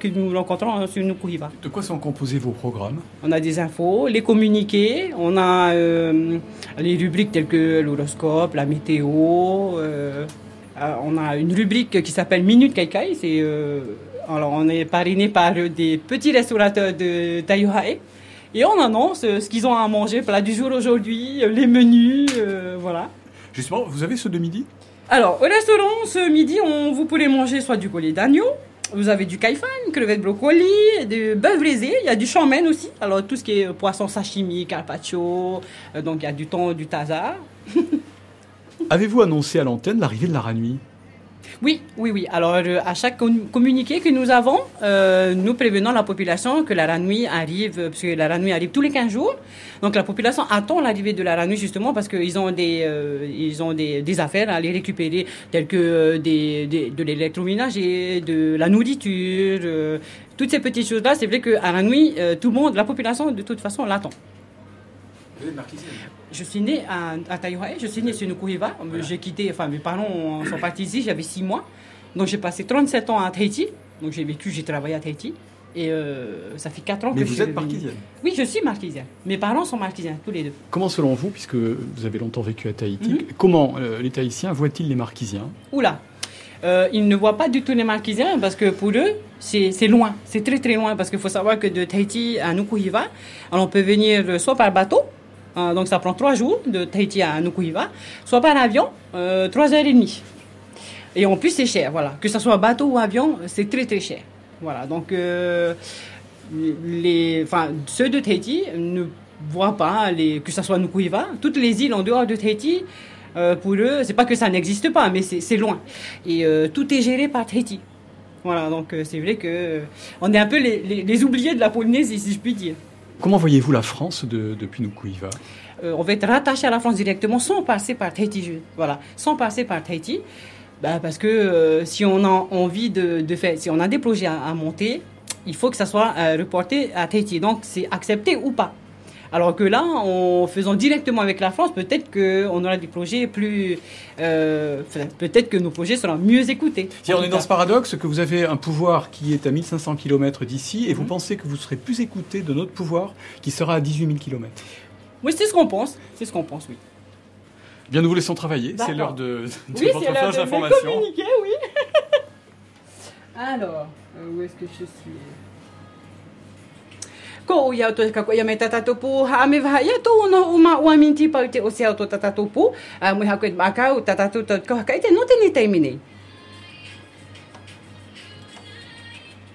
que nous rencontrons hein, sur Nukuhiva. De quoi sont composés vos programmes? On a des infos, les communiqués, on a les rubriques telles que l'horoscope, la météo. Euh, on a une rubrique qui s'appelle Minute Kaikai. C'est, euh, alors on est parrainé par des petits restaurateurs de Taiyuhae. Et on annonce euh, ce qu'ils ont à manger, plat du jour aujourd'hui, les menus, voilà. Justement, vous avez ceux de midi? Alors, au restaurant, ce midi, on, vous pourrez manger soit du collier d'agneau, vous avez du kaifan, crevettes brocoli, du bœuf braisé, il y a du chamen aussi. Alors, tout ce qui est poisson sashimi, carpaccio, donc il y a du thon, du taza. [LAUGHS] Avez-vous annoncé à l'antenne l'arrivée de la Ranui Oui, oui, oui. Alors, euh, à chaque com- communiqué que nous avons, euh, nous prévenons la population que la ranouille arrive, euh, parce que la ranouille arrive tous les 15 jours. Donc, la population attend l'arrivée de la ranouille justement parce qu'ils ont, des, euh, ils ont des, des affaires à aller récupérer, telles que euh, des, des- de l'électroménager, de la nourriture, euh, toutes ces petites choses-là. C'est vrai qu'à la nuit, euh, tout le monde, la population, de toute façon, l'attend. Vous êtes Je suis né à, à je suis né sur Nukuhiva. J'ai quitté, enfin mes parents sont partis ici, j'avais 6 mois. Donc j'ai passé 37 ans à Tahiti. Donc j'ai vécu, j'ai travaillé à Tahiti. Et euh, ça fait 4 ans Mais que vous je suis êtes revenu. marquisienne Oui, je suis marquisienne. Mes parents sont marquisiens, tous les deux. Comment, selon vous, puisque vous avez longtemps vécu à Tahiti, Mhm. comment euh, les Tahitiens voient-ils les Marquisiens? Oula Euh, ils ne voient pas du tout les Marquisiens parce que pour eux, c'est loin. C'est très très loin parce qu'il faut savoir que de Tahiti à Nukuhiva, on peut venir euh, soit par bateau, euh, donc ça prend trois jours de Tahiti à Nukuhiva, soit par avion, euh, trois heures et demie. Et en plus, c'est cher, voilà. Que ce soit bateau ou avion, c'est très très cher. Voilà, donc euh, les, enfin, ceux de Tahiti ne voient pas, les, que ce soit Nukuhiva, toutes les îles en dehors de Tahiti, pour eux, c'est pas que ça n'existe pas, mais c'est loin. Et tout est géré par Tahiti. Voilà, donc c'est vrai que on est un peu les- les oubliés de la Polynésie, si je puis dire. Comment voyez-vous la France de- depuis Nukuhiva Euh, on va être rattaché à la France directement sans passer par Tahiti. Voilà, sans passer par Tahiti. Bah, parce que euh, si on a envie de, faire, si on a des projets à, à monter, il faut que ça soit euh, reporté à Tahiti. Donc c'est accepté ou pas. Alors que là, en faisant directement avec la France, peut-être qu'on aura des projets plus. euh, peut-être que nos projets seront mieux écoutés. On est dans ce paradoxe que vous avez un pouvoir qui est à 1500 km d'ici et Mhm. vous pensez que vous serez plus écouté de notre pouvoir qui sera à 18 000 km. Oui, c'est ce qu'on pense. C'est ce qu'on pense, oui. Bien, nous vous laissons travailler. C'est l'heure de, de Oui, votre c'est l'heure flash d'information. communiquer, oui. [LAUGHS] Alors, euh, où est-ce que je suis? Ko ia to ka ko ia me tatatopu ha me va ia to no uma o se auto tatatopu a mo ha ko ma ka o tatatu to ka ka te no te ni te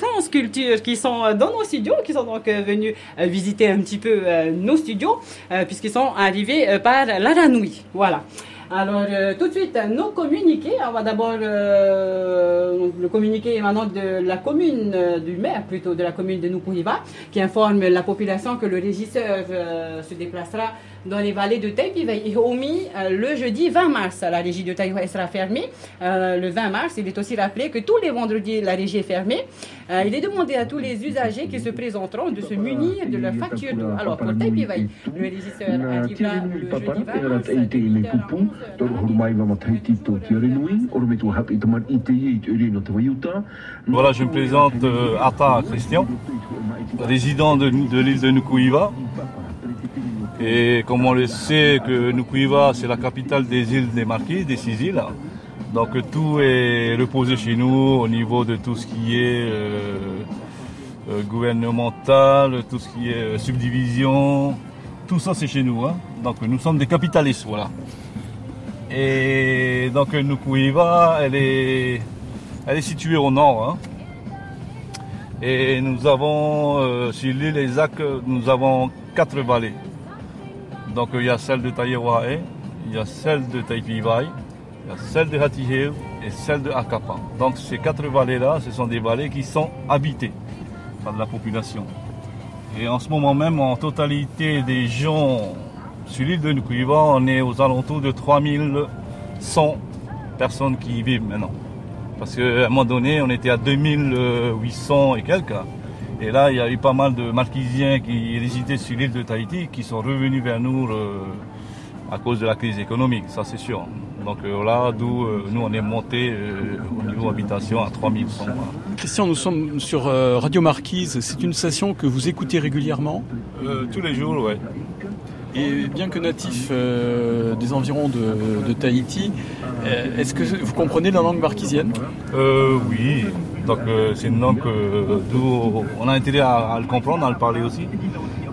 France Culture qui sont euh, dans nos studios, qui sont donc euh, venus euh, visiter un petit peu nos studios, puisqu'ils sont arrivés par l'Aranouille. Voilà. Alors, tout de suite, nos communiqués. On va d'abord le communiqué émanant de la commune, du maire plutôt, de la commune de Nukuhiva, qui informe la population que le régisseur se déplacera dans les vallées de Taipei et Homi euh, le jeudi 20 mars. La régie de Taipei sera fermée euh, le 20 mars. Il est aussi rappelé que tous les vendredis, la régie est fermée. Euh, il est demandé à tous les usagers qui se présenteront de se munir de leur facture d'eau. Alors, pour Taipei, le régisseur arrivera le jeudi 20 mars. te ine pupu, toro horu mai wa mataiti tō te ore nui, oro me tō hapi taman i te i te ore no te waiuta. Voilà, je me présente euh, Ata Christian, résident de, de l'île de Nukuiva. Et comme on le sait que Nukuiva, c'est la capitale des îles des Marquises, des six îles. Donc tout est reposé chez nous au niveau de tout ce qui est euh, euh, gouvernemental, tout ce qui est euh, subdivision, tout ça c'est chez nous. hein. Donc nous sommes des capitalistes, voilà. Et donc Nukuiva, elle est, elle est située au nord. hein. Et nous avons sur l'île Isaac, nous avons quatre vallées. Donc il y a celle de Tayewae, il y a celle de Taipivai, il y a celle de Hatiheu et celle de Akapa. Donc ces quatre vallées-là, ce sont des vallées qui sont habitées par la population. Et en ce moment même, en totalité des gens sur l'île de Nukuiva, on est aux alentours de 3100 personnes qui y vivent maintenant. Parce qu'à un moment donné, on était à 2800 et quelques. Et là, il y a eu pas mal de marquisiens qui résidaient sur l'île de Tahiti qui sont revenus vers nous euh, à cause de la crise économique, ça c'est sûr. Donc euh, là, d'où euh, nous on est monté euh, au niveau habitation à 3100. voilà. Christian, nous sommes sur euh, Radio Marquise. C'est une station que vous écoutez régulièrement? Euh, tous les jours, ouais. Et bien que natif euh, des environs de, de Tahiti, euh, est-ce que vous comprenez la langue marquisienne? Euh, oui, donc euh, c'est une langue que d'où on a intérêt à, à le comprendre, à le parler aussi.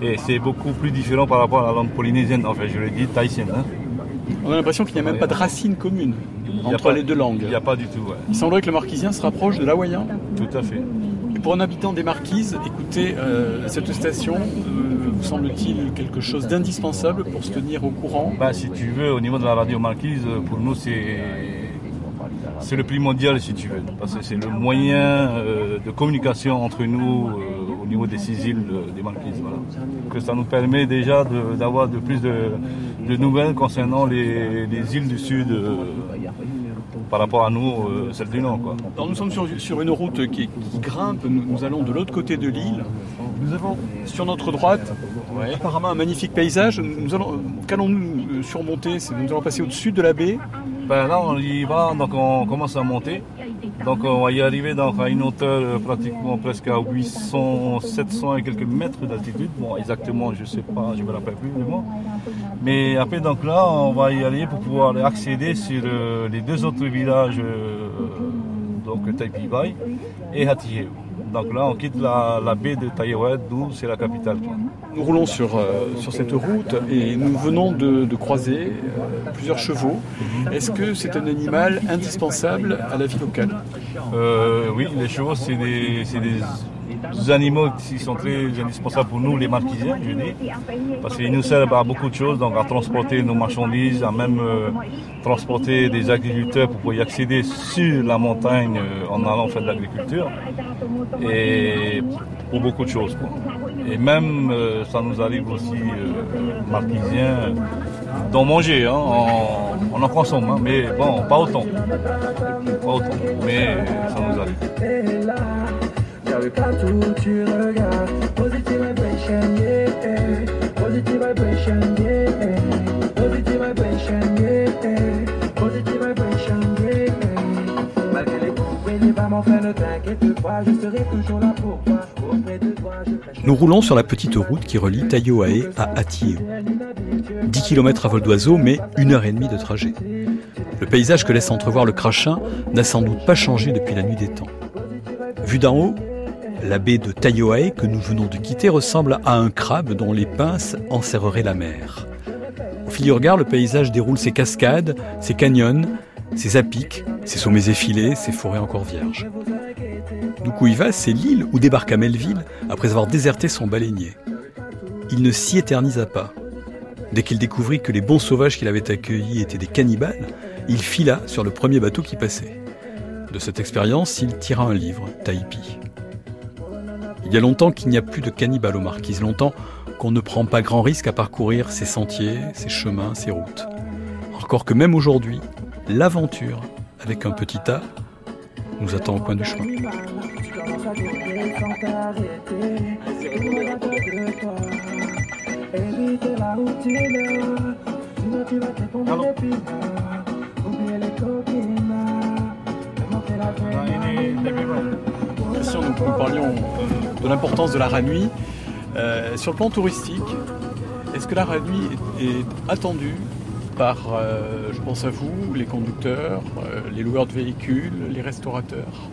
Et c'est beaucoup plus différent par rapport à la langue polynésienne, enfin je l'ai dit, tahitienne. hein. On a l'impression qu'il n'y a même pas de racine commune entre pas- les deux langues. Il n'y a pas du tout, ouais. Il semblerait que le marquisien se rapproche de l'hawaïen. Tout à fait. Et pour un habitant des Marquises, écouter euh, cette station, euh, vous semble-t-il quelque chose d'indispensable pour se tenir au courant? Bah, si tu veux, au niveau de la radio marquise, pour nous, c'est c'est le primordial, si tu veux, parce que c'est le moyen euh, de communication entre nous euh, au niveau des six îles euh, des marquises. Voilà. Que ça nous permet déjà d'avoir de, plus de, de nouvelles concernant les, les îles du sud euh, par rapport à nous, euh, celles du nord. Quoi. Alors, nous sommes sur, sur une route qui, qui grimpe, nous, nous allons de l'autre côté de l'île. Nous avons sur notre droite apparemment un magnifique paysage. Nous allons, qu'allons-nous surmonter? Nous allons passer au-dessus de la baie. Ben là, on y va, donc on commence à monter. Donc on va y arriver donc, à une hauteur euh, pratiquement presque à 800, 700 et quelques mètres d'altitude. Bon, exactement, je sais pas, je me rappelle plus vraiment. Mais après, donc là, on va y aller pour pouvoir accéder sur euh, les deux autres villages, euh, donc Taipivai et Hatiheu. Donc là, on quitte la, la baie de Taïwan, d'où c'est la capitale. Nous roulons sur, euh, sur cette route et nous venons de, de croiser euh, plusieurs chevaux. Est-ce que c'est un animal indispensable à la vie locale? Euh, oui, les chevaux, c'est des, c'est des animaux qui sont très indispensables pour nous, les marquisiens, je dis. Parce qu'ils nous servent à beaucoup de choses, donc à transporter nos marchandises, à même euh, transporter des agriculteurs pour pouvoir y accéder sur la montagne euh, en allant faire de l'agriculture. Et pour beaucoup de choses. quoi. Et même, euh, ça nous arrive aussi, marquisiens, d'en manger, hein, on, on en consomme, hein, mais bon, pas autant. Pas autant, mais ça nous arrive. Nous roulons sur la petite route qui relie Taiohae à Atieo. 10 km à vol d'oiseau, mais une heure et demie de trajet. Le paysage que laisse entrevoir le crachin n'a sans doute pas changé depuis la nuit des temps. Vu d'en haut, la baie de Taiohae que nous venons de quitter ressemble à un crabe dont les pinces enserreraient la mer. Au fil du regard, le paysage déroule ses cascades, ses canyons, ses apics, ses sommets effilés, ses forêts encore vierges. Nukuiva, c'est l'île où débarqua Melville après avoir déserté son baleinier. Il ne s'y éternisa pas. Dès qu'il découvrit que les bons sauvages qu'il avait accueillis étaient des cannibales, il fila sur le premier bateau qui passait. De cette expérience, il tira un livre, Taipi. Il y a longtemps qu'il n'y a plus de cannibales aux marquises, longtemps qu'on ne prend pas grand risque à parcourir ces sentiers, ces chemins, ces routes. Encore que même aujourd'hui, l'aventure, avec un petit A, nous attend au coin du chemin. Nous, parlions de l'importance de la Ranui. Euh, sur le plan touristique, est-ce que la Ranui est, attendue par, euh, je pense à vous, les conducteurs, euh, les loueurs de véhicules, les restaurateurs?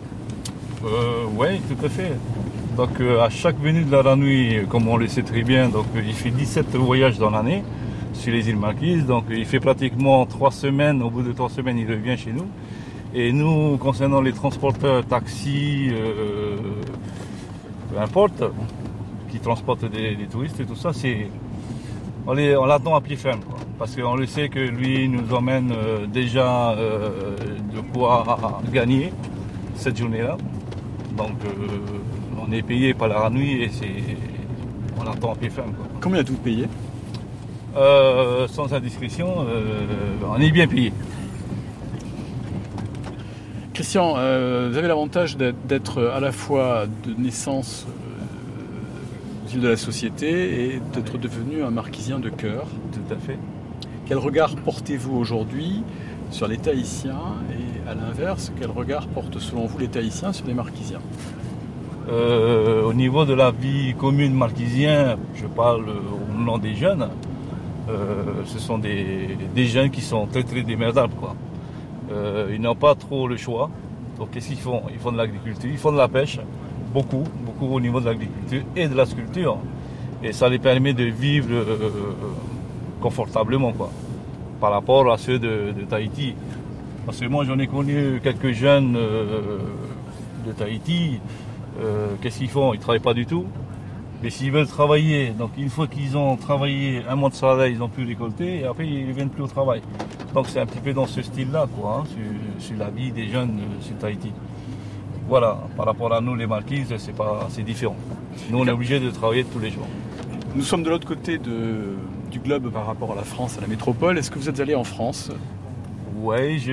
Oui, tout à fait. Donc à chaque venue de la euh, comme on le sait très bien, donc il fait 17 voyages dans l'année sur les îles Marquises. Donc il fait pratiquement trois semaines. Au bout de trois semaines, il revient chez nous. Et nous, concernant les transporteurs, taxis, euh, peu importe, qui transportent des, des touristes et tout ça, c'est on l'attend à pied ferme. quoi. Parce qu'on le sait que lui nous emmène euh, déjà euh, de quoi gagner cette journée-là. Donc on est payé par la nuit et c'est on l'attend à pied ferme. quoi. Combien êtes-vous payé? Sans indiscrétion, on est bien payé. Christian, euh, vous avez l'avantage d'être- à la fois de naissance euh, de la Société et d'être devenu un marquisien de cœur. Tout à fait. Quel regard portez-vous aujourd'hui sur les Tahitiens et à l'inverse, quel regard portent selon vous les Tahitiens sur les marquisiens? Euh, au niveau de la vie commune marquisienne, je parle au nom des jeunes, euh, ce sont des, des jeunes qui sont très très démerdables. Quoi. Euh, ils n'ont pas trop le choix. Donc qu'est-ce qu'ils font? Ils font de l'agriculture, ils font de la pêche, beaucoup, beaucoup au niveau de l'agriculture et de la sculpture. Et ça les permet de vivre euh, confortablement quoi, par rapport à ceux de, Tahiti. Parce que moi j'en ai connu quelques jeunes euh, de Tahiti. Qu'est-ce qu'ils font? Ils travaillent pas du tout. Mais s'ils veulent travailler, donc une fois qu'ils ont travaillé un mois de salaire, ils ont pu récolter et après ils ne viennent plus au travail. Donc c'est un petit peu dans ce style-là, quoi, hein, sur, sur la vie des jeunes euh, sur Tahiti. Voilà, par rapport à nous les marquises, c'est pas, c'est différent. Nous on est obligé de travailler tous les jours. Nous sommes de l'autre côté de- du globe par rapport à la France, à la métropole. Est-ce que vous êtes allé en France? Je-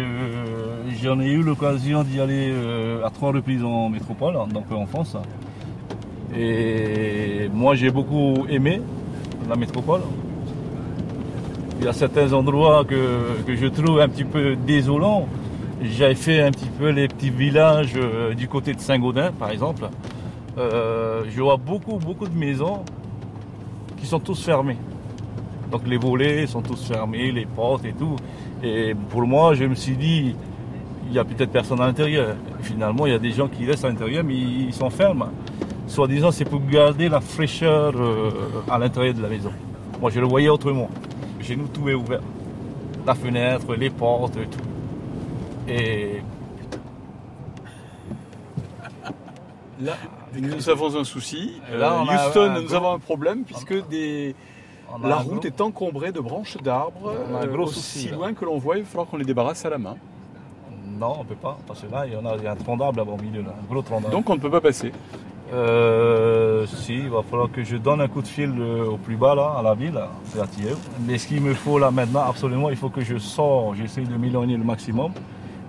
j'en ai eu l'occasion d'y aller euh, à trois reprises en métropole, donc en France. Et moi, j'ai beaucoup aimé la métropole. Il y a certains endroits que, que je trouve un petit peu désolants. J'ai fait un petit peu les petits villages euh, du côté de Saint-Gaudin, par exemple. Euh, je vois beaucoup, beaucoup de maisons qui sont tous fermées. Donc les volets sont tous fermés, les portes et tout. Et pour moi, je me suis dit, il y a peut-être personne à l'intérieur. Finalement, il y a des gens qui restent à l'intérieur, mais ils s'enferment. Soi-disant, c'est pour garder la fraîcheur euh, à l'intérieur de la maison. Moi, je le voyais autrement. Chez nous, tout est ouvert. La fenêtre, les portes, et tout. Et Là, nous avons un souci. Là, Euh, Houston, un nous gros- avons un problème puisque des... la route gros- est encombrée de branches d'arbres. Euh, gros aussi là. loin que l'on voit, il va falloir qu'on les débarrasse à la main. non, on ne peut pas, parce que là, il y, en a, il y a un tronc d'arbre là-bas au milieu, là, un gros tronc d'arbre. Donc on ne peut pas passer. Euh, si, il va falloir que je donne un coup de fil euh, au plus bas, là, à la ville, c'est à Tiev. Mais ce qu'il me faut là maintenant, absolument, il faut que je sors, j'essaie de m'éloigner le maximum.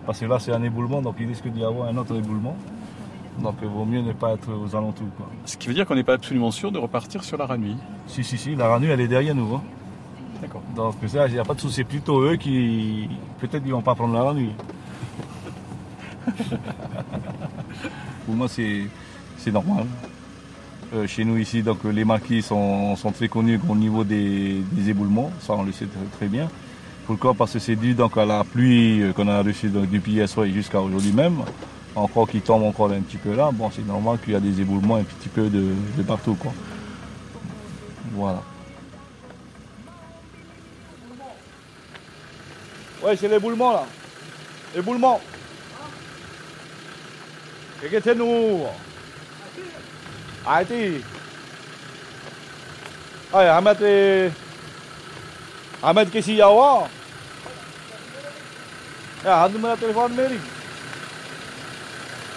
Parce que là, c'est un éboulement, donc il risque d'y avoir un autre éboulement. Donc il vaut mieux ne pas être aux alentours. Quoi. Ce qui veut dire qu'on n'est pas absolument sûr de repartir sur la Ranui. Si, si, si, la ranue, elle est derrière nous. hein. D'accord. Donc ça, il n'y a pas de souci. C'est plutôt eux qui, peut-être, ils vont pas prendre la ranue. [LAUGHS] Pour moi, c'est, c'est normal. Euh, chez nous ici, donc les maquis sont, très connus au niveau des, éboulements, ça on le sait très, bien. Pourquoi? Parce que c'est dû donc à la pluie euh, qu'on a reçue depuis hier soir jusqu'à aujourd'hui même. Encore qui tombe encore un petit peu là. Bon, c'est normal qu'il y a des éboulements un petit peu de, partout. Quoi. Voilà. Ouais, c'est l'éboulement là. Éboulement. Regardez-nous. Arrêtez. Allez, Ahmed, Ahmed, qu'est-ce qu'il y a? Là Ya, hantu mana telepon Mary.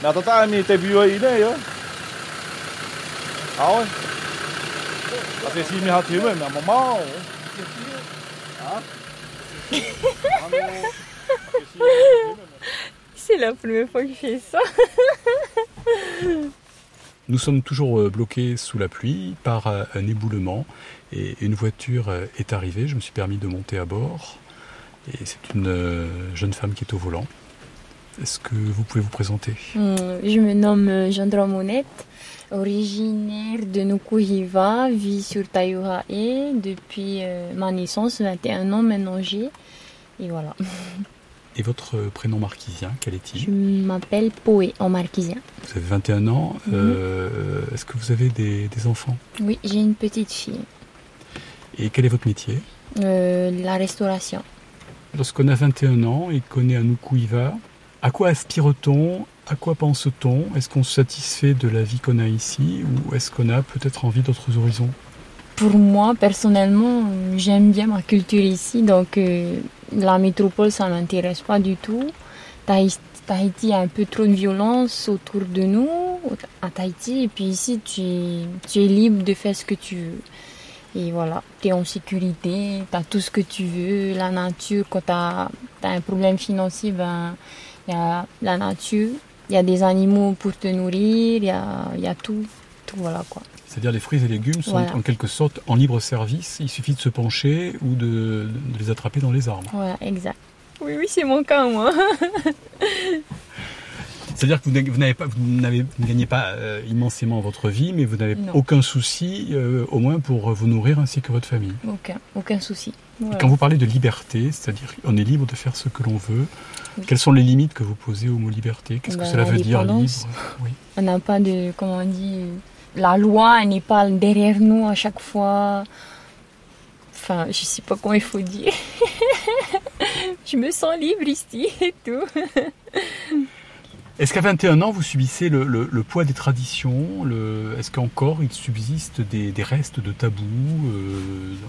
Nah, tata mi te biyo ini ya. Awe. Ate si mi hati me na mamau. Ha? C'est la première fois que je fais ça. Nous sommes toujours euh, bloqués sous la pluie par euh, un éboulement et une voiture euh, est arrivée. Je me suis permis de monter à bord et c'est une jeune femme qui est au volant. Est-ce que vous pouvez vous présenter? Hum, Je me nomme Jandra Monette, originaire de Nukuhiva, vis sur Taïurae depuis ma naissance, 21 ans maintenant j'ai. Et voilà. [LAUGHS] Et votre prénom marquisien, quel est-il? Je m'appelle Poé en marquisien. Vous avez 21 ans. Mhm. euh, Est-ce que vous avez des, des enfants? Oui, j'ai une petite fille. Et quel est votre métier? Euh, la restauration. Lorsqu'on a 21 ans et qu'on est à Nukuiva, à quoi aspire-t-on? À quoi pense-t-on? Est-ce qu'on se satisfait de la vie qu'on a ici ou est-ce qu'on a peut-être envie d'autres horizons? Pour moi, personnellement, j'aime bien ma culture ici, donc euh, la métropole, ça m'intéresse pas du tout. Tahiti, a un peu trop de violence autour de nous, à Tahiti, et puis ici, tu es, libre de faire ce que tu veux. Et voilà, tu es en sécurité, tu as tout ce que tu veux, la nature, quand tu as, un problème financier, ben, il y a la nature, il y a des animaux pour te nourrir, il y a, y a tout, tout, voilà quoi. C'est-à-dire les fruits et légumes sont Voilà. en quelque sorte en libre service. Il suffit de se pencher ou de, de les attraper dans les arbres. Voilà, exact. Oui, oui, c'est mon cas, moi. [LAUGHS] C'est-à-dire que vous n'avez- pas, vous n'avez- vous ne gagnez pas euh, immensément votre vie, mais vous n'avez Non. aucun souci, euh, au moins pour vous nourrir ainsi que votre famille. aucun, aucun souci. Et. Quand vous parlez de liberté, c'est-à-dire qu'on est libre de faire ce que l'on veut, quelles sont les limites que vous posez au mot liberté? Qu'est-ce que Ben, cela veut dire libre? Oui. On n'a pas de, comment on dit, euh, la loi n'est pas derrière nous à chaque fois. Enfin, je sais pas comment il faut dire. [LAUGHS] je me sens libre ici et tout. Est-ce qu'à 21 ans, vous subissez le, le- le poids des traditions le- Est-ce qu'encore il subsiste des, des restes de tabous euh,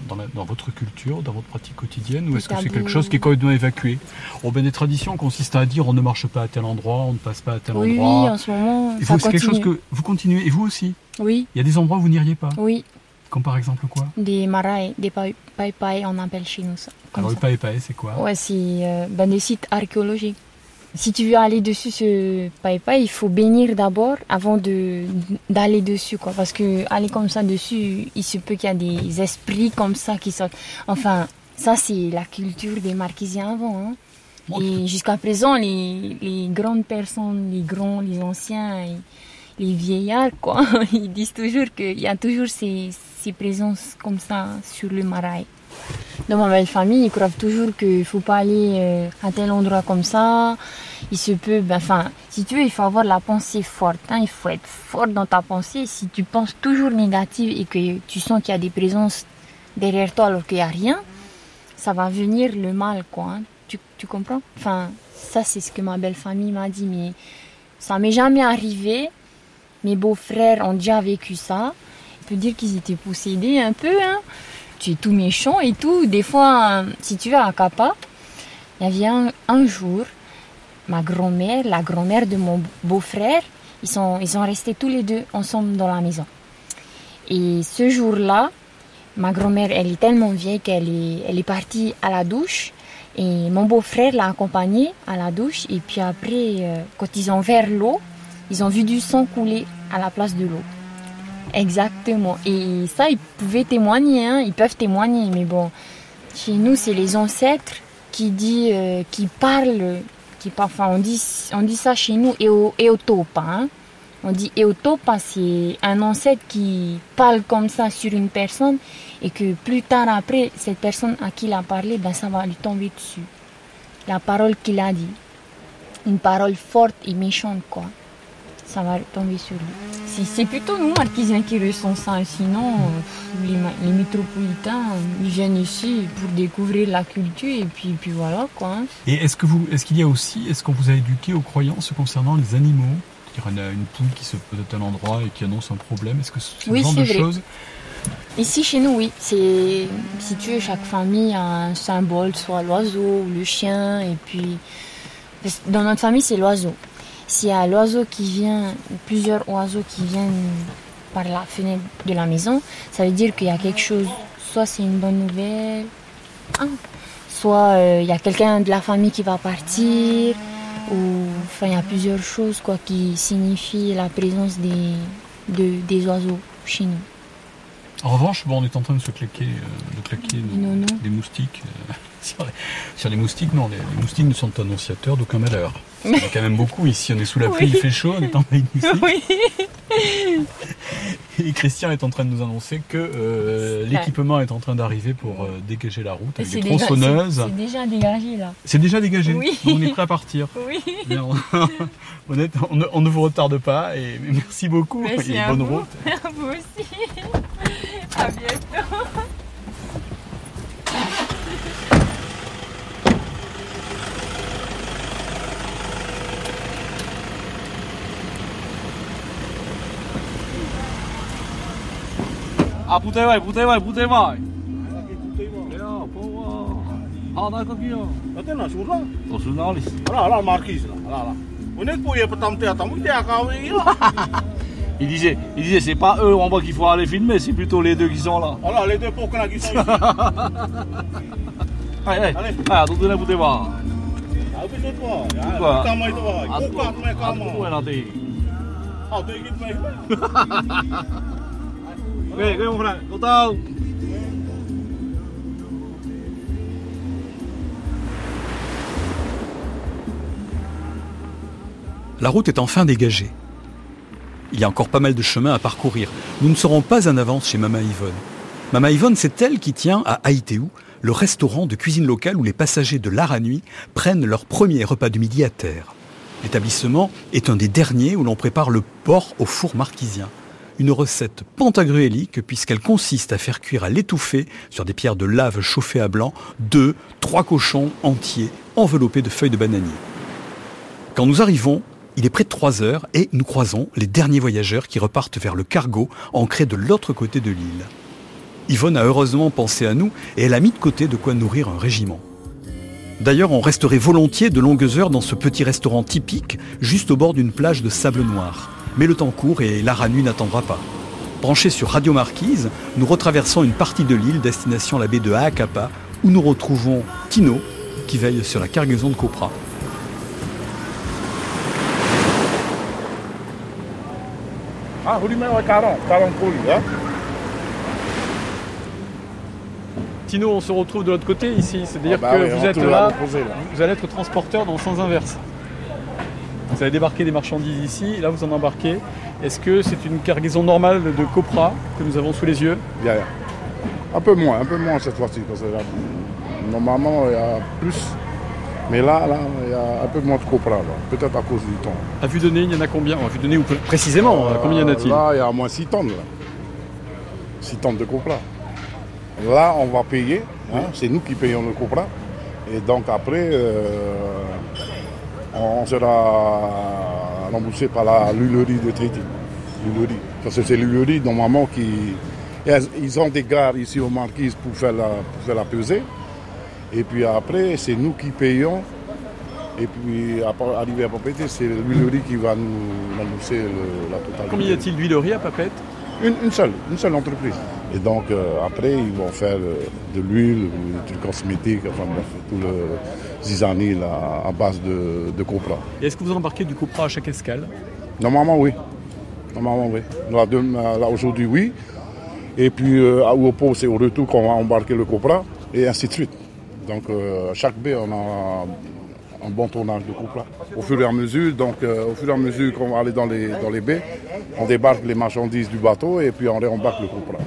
dans, la- dans votre culture, dans votre pratique quotidienne Ou est-ce que c'est quelque chose qui est complètement évacué? Oh, ben, Des traditions consistent à dire on ne marche pas à tel endroit, on ne passe pas à tel Oui, oui, endroit. en ce moment, Et ça vous, c'est quelque chose que vous continuez, et vous aussi? Oui, Il y a des endroits où vous n'iriez pas oui, Comme par exemple quoi des marais, des pai pai pai, on appelle chez nous ça. Alors le ça. paé, c'est quoi Ouais, c'est euh, ben, des sites archéologiques. Si tu veux aller dessus ce païpa, il faut bénir d'abord avant de d'aller dessus quoi parce que aller comme ça dessus, il se peut qu'il y a des esprits comme ça qui sortent. Enfin, ça c'est la culture des marquisiens avant hein. Et jusqu'à présent les, les grandes personnes, les grands, les anciens, les vieillards quoi, [LAUGHS] ils disent toujours qu'il y a toujours ces, ces présences comme ça sur le marais. Dans ma belle famille, ils croient toujours qu'il ne faut pas aller euh, à tel endroit comme ça. Il se peut, ben, enfin, si tu veux, il faut avoir la pensée forte. hein. Il faut être fort dans ta pensée. Si tu penses toujours négative et que tu sens qu'il y a des présences derrière toi alors qu'il n'y a rien, ça va venir le mal, quoi. hein. Tu, tu comprends? Enfin, ça, c'est ce que ma belle famille m'a dit, mais ça m'est jamais arrivé. Mes beaux-frères ont déjà vécu ça. On peut dire qu'ils étaient possédés un peu, hein tu es tout méchant et tout. Des fois, si tu vas à Kappa, il y avait un, un jour, ma grand-mère, la grand-mère de mon beau-frère, ils sont, ils restés tous les deux ensemble dans la maison. Et ce jour-là, ma grand-mère, elle est tellement vieille qu'elle est, elle est partie à la douche. Et mon beau-frère l'a accompagnée à la douche. Et puis après, euh, quand ils ont vers l'eau, ils ont vu du sang couler à la place de l'eau. Exactement. Et ça, ils pouvaient témoigner, hein. ils peuvent témoigner. Mais bon, chez nous, c'est les ancêtres qui dit, euh, qui parlent, qui enfin, on dit, on dit ça chez nous, Eo- Eotopa. Hein. On dit Eotopa, c'est un ancêtre qui parle comme ça sur une personne et que plus tard après, cette personne à qui il a parlé, ben, ça va lui tomber dessus. La parole qu'il a dit. Une parole forte et méchante, quoi ça va tomber sur lui. C'est- plutôt nous, Marquisiens, qui ressent ça. Sinon, euh, les, les métropolitains, euh, ils viennent ici pour découvrir la culture et puis, puis voilà quoi. hein. Et est-ce que vous, est-ce qu'il y a aussi, est-ce qu'on vous a éduqué aux croyances concernant les animaux? C'est-à-dire une, une poule qui se pose à tel endroit et qui annonce un problème. Est-ce que c'est Oui, ce genre c'est de choses? Ici, chez nous, oui. C'est, si tu veux, chaque famille a un symbole, soit l'oiseau ou le chien. Et puis, dans notre famille, c'est l'oiseau. S'il y a l'oiseau qui vient, plusieurs oiseaux qui viennent par la fenêtre de la maison, ça veut dire qu'il y a quelque chose. Soit c'est une bonne nouvelle, hein, soit euh, il y a quelqu'un de la famille qui va partir, ou enfin il y a plusieurs choses quoi qui signifient la présence des, de- des oiseaux chez nous. En revanche, bon, on est en train de se claquer, euh, de claquer nos- Non, non. des moustiques. euh, sur, les, sur les moustiques, non, les, les moustiques ne sont annonciateurs d'aucun malheur. Il y en a quand même beaucoup ici. On est sous la pluie, Oui. il fait chaud, on est envahi de moustiques. Oui. [LAUGHS] Et Christian est en train de nous annoncer que euh, l'équipement est en train d'arriver pour euh, dégager la route avec C'est des déjà- tronçonneuses. c'est- déjà dégagé là. C'est déjà dégagé. Oui. On est prêt à partir. Oui. On, [LAUGHS] on ne, on ne vous retarde pas et merci beaucoup. Merci et à bonne vous. route. [LAUGHS] À vous aussi. À bientôt. Ah, putej vai, putej vai, putej vai. Ah, daar kan je. Wat is nou, Soerla? Dat is journalist. Là, là, Marquise, là, là, là. Vous n'êtes pas hier pour tenter à t'embouter à Kawi, là. [LAUGHS] Il disait, il disait c'est pas eux en bas qu'il faut aller filmer, c'est plutôt les deux qui sont là. Alors, les deux pauvres là qui sont ici. [LAUGHS] Allez, allez, allez, attendez la putej vai. Ah, toi. Ah? Ah, Pourquoi est Ah, [LAUGHS] La route est enfin dégagée. Il y a encore pas mal de chemin à parcourir. Nous ne serons pas en avance chez Mama Yvonne. Mama Yvonne, c'est elle qui tient à Haïtéou le restaurant de cuisine locale où les passagers de Laranui prennent leur premier repas du midi à terre. L'établissement est un des derniers où l'on prépare le porc au four marquisien. Une recette pantagruélique puisqu'elle consiste à faire cuire à l'étouffée sur des pierres de lave chauffées à blanc deux, trois cochons entiers enveloppés de feuilles de bananier. Quand nous arrivons, il est près de 3 heures et nous croisons les derniers voyageurs qui repartent vers le cargo ancré de l'autre côté de l'île. Yvonne a heureusement pensé à nous et elle a mis de côté de quoi nourrir un régiment. D'ailleurs, on resterait volontiers de longues heures dans ce petit restaurant typique, juste au bord d'une plage de sable noir. Mais le temps court et la nuit n'attendra pas. Branchés sur Radio Marquise, nous retraversons une partie de l'île destination la baie de Haakapa, où nous retrouvons Tino, qui veille sur la cargaison de Copra. Ah, vous lui mettez 40, 40 colis, hein? Tino, on se retrouve de l'autre côté ici, c'est-à-dire Ah bah que oui, vous êtes là, là. vous allez être transporteur dans le sens inverse. Vous allez débarquer des marchandises ici, et là vous en embarquez. Est-ce que c'est une cargaison normale de Copra que nous avons sous les yeux? Bien. Un peu moins, un peu moins cette fois-ci. Normalement, il y a plus. Mais là, là, il y a un peu moins de copra. Peut-être à cause du temps. À vue donnée, il y en a combien? À vue donnée ou précisément, euh, combien y en a-t-il? Là, il y a au moins 6 tonnes. Là. 6 tonnes de copra. Là, on va payer. hein, C'est nous qui payons le copra. Et donc après, euh, on sera remboursé par la l'huilerie de. L'huilerie. Parce que c'est l'huilerie normalement qui. Ils- ont des gares ici aux Marquises pour faire la, pour faire la pesée. Et puis après, c'est nous qui payons. Et puis, arrivé à Papete, c'est l'huilerie qui va nous rembourser la totalité. Combien y a-t-il d'huileries à Papette Une, une seule, une seule entreprise. Et donc euh, après, ils vont faire euh, de l'huile, ou des trucs cosmétiques, enfin bref, tout le zizanil à, à base de, de copra. Et est-ce que vous embarquez du Copra à chaque escale? Normalement, oui. Normalement, oui. Là, là, aujourd'hui, oui. Et puis, euh, à Ouopo, c'est au retour qu'on va embarquer le copra, et ainsi de suite. Donc, euh, à chaque baie, on a un bon tournage de copra. Au fur et à mesure, donc, euh, au fur et à mesure qu'on va aller dans les, baies, on débarque les marchandises du bateau, et puis on réembarque le copra.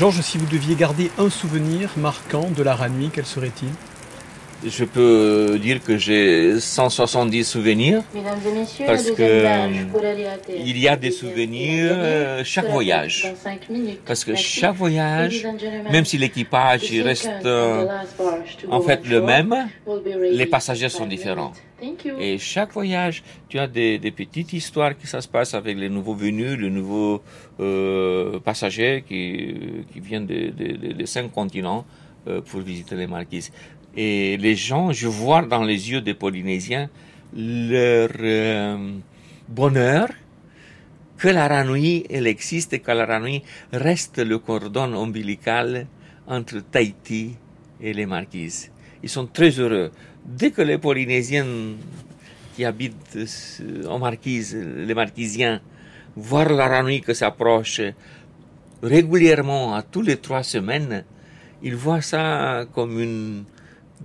Georges, si vous deviez garder un souvenir marquant de la Ranui, quel serait-il? Je peux dire que j'ai 170 souvenirs. Mesdames et messieurs, Parce que il y a des souvenirs euh, chaque voyage. Parce que chaque voyage, même si l'équipage reste euh, en fait le même, les passagers sont différents. Minutes. Thank you. Et chaque voyage, tu as des, petites histoires qui ça se passe avec les nouveaux venus, les nouveaux euh, passagers qui, viennent des cinq continents euh, pour visiter les marquises. Et les gens, je vois dans les yeux des Polynésiens leur euh, bonheur que la Ranui, elle existe et que la Ranui reste le cordon ombilical entre Tahiti et les Marquises. Ils sont très heureux. Dès que les Polynésiens qui habitent euh, en Marquise, les Marquisiens, voient la Ranui qui s'approche régulièrement, à tous les trois semaines, ils voient ça comme un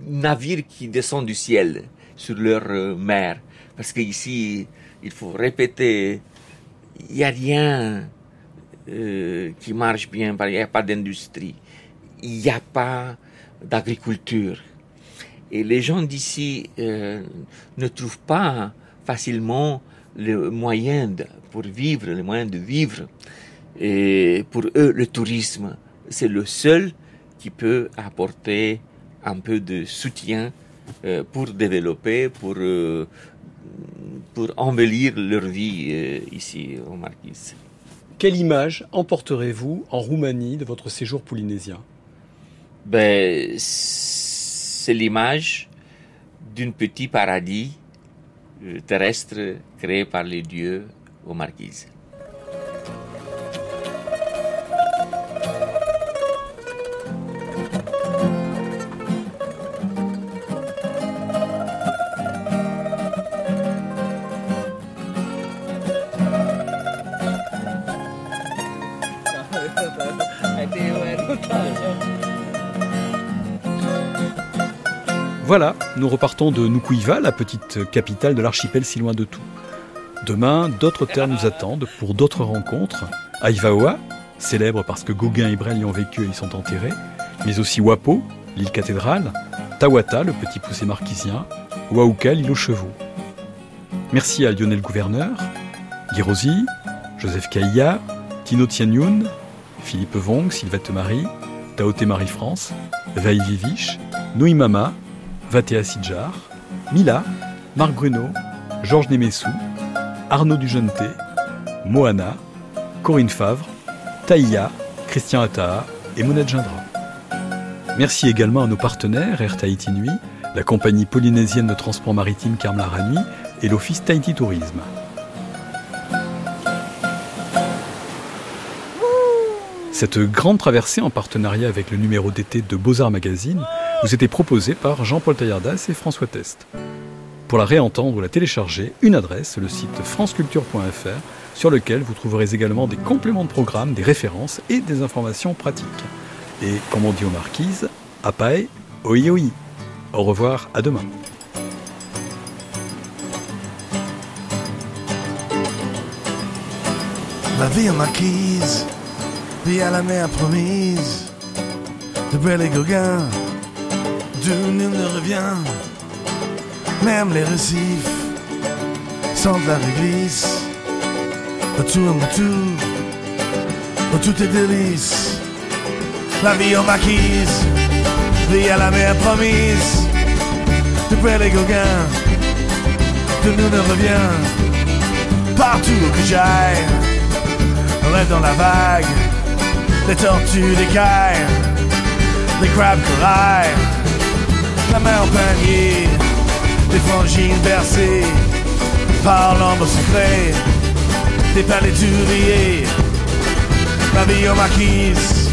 navire qui descend du ciel sur leur euh, mer. Parce qu'ici, il faut répéter, il n'y a rien euh, qui marche bien, il n'y a pas d'industrie, il n'y a pas d'agriculture. Et les gens d'ici euh, ne trouvent pas facilement le moyen de- pour vivre, les moyens de vivre. Et pour eux, le tourisme, c'est le seul qui peut apporter un peu de soutien euh, pour développer, pour, euh, pour embellir leur vie euh, ici au Marquise. Quelle image emporterez-vous en Roumanie de votre séjour polynésien Ben, c'est l'image d'un petit paradis euh, terrestre créé par les dieux aux Marquises. Voilà, nous repartons de Nukuiva, la petite capitale de l'archipel si loin de tout. Demain, d'autres terres nous attendent pour d'autres rencontres. À Ivaoa, célèbre parce que Gauguin et Brel y ont vécu et y sont enterrés, mais aussi Wapo, l'île cathédrale, Tawata, le petit poussé marquisien, Wauka, l'île aux chevaux. Merci à Lionel Gouverneur, Guy Rosy, Joseph Kaïa, Tino Tianyun, Philippe Vong, Sylvette Marie, Taoté Marie-France, Vaï Vivich, Noui Mama, Vatea Sidjar, Mila, Marc Bruno, Georges Nemessou, Arnaud Dujonté, Moana, Corinne Favre, Taïa, Christian Attaha et Monet Gindra. Merci également à nos partenaires Air Tahiti Nuit, la compagnie polynésienne de transport maritime Carmela Nuit et l'office Tahiti Tourisme. Cette grande traversée en partenariat avec le numéro d'été de Beaux-Arts Magazine vous était proposée par Jean-Paul Taillardas et François Test. Pour la réentendre ou la télécharger, une adresse, le site franceculture.fr, sur lequel vous trouverez également des compléments de programme, des références et des informations pratiques. Et comme on dit aux marquises, apae, oi oi. Au revoir, à demain. La vie marquise, vie à la mer promise, de Gauguin, d'où nul ne revient. Même les récifs sentent la réglisse, retour retour, où tout est délice. La vie en marquise, vie à la mer promise, de Brel et Gauguin, d'où nul ne revient. Partout où que j'aille, rêve dans la vague, des tortues, des cailles, des crabes corail, la mer en panier, des frangines bercées par l'ombre secret, des palais d'ouvriers, aux marquises,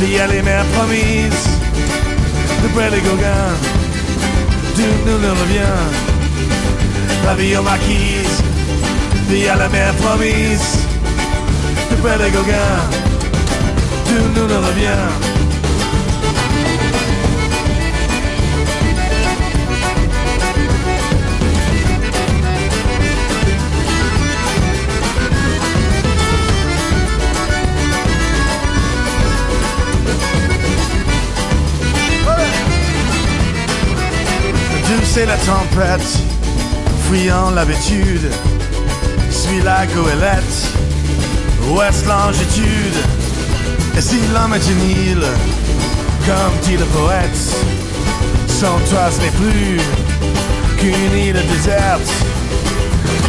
liée à les mers promises, de près les Gauguins, d'où nous le revient, la vie aux marquises, liée à la mer promise. De près des Gauguins, tout nous le revient. C'est la tempête, fuyant l'habitude, suis la goélette ouest longitude. Et si l'homme est une île, comme dit le poète, sans toi ce n'est plus qu'une île déserte.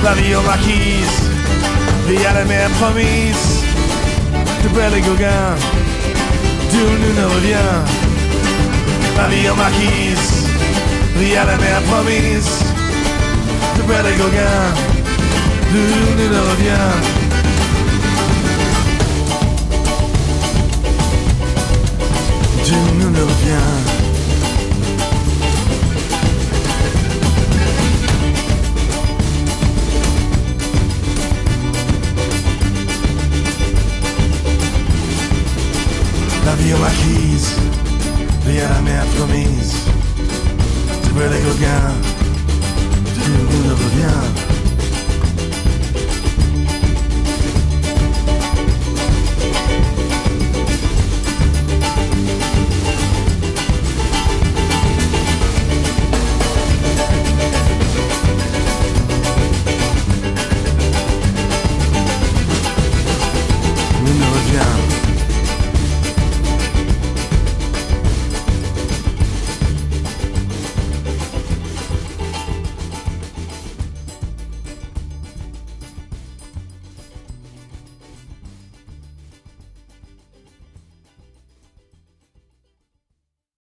La vie aux marquises, vie à la mer promise, de Belle et d'où nous ne revient. La vie il y a la mer promise de Brad Gauguin, ne revient. Dieu ne revient. La vie aux maquise, vie à la mer promise. really good down.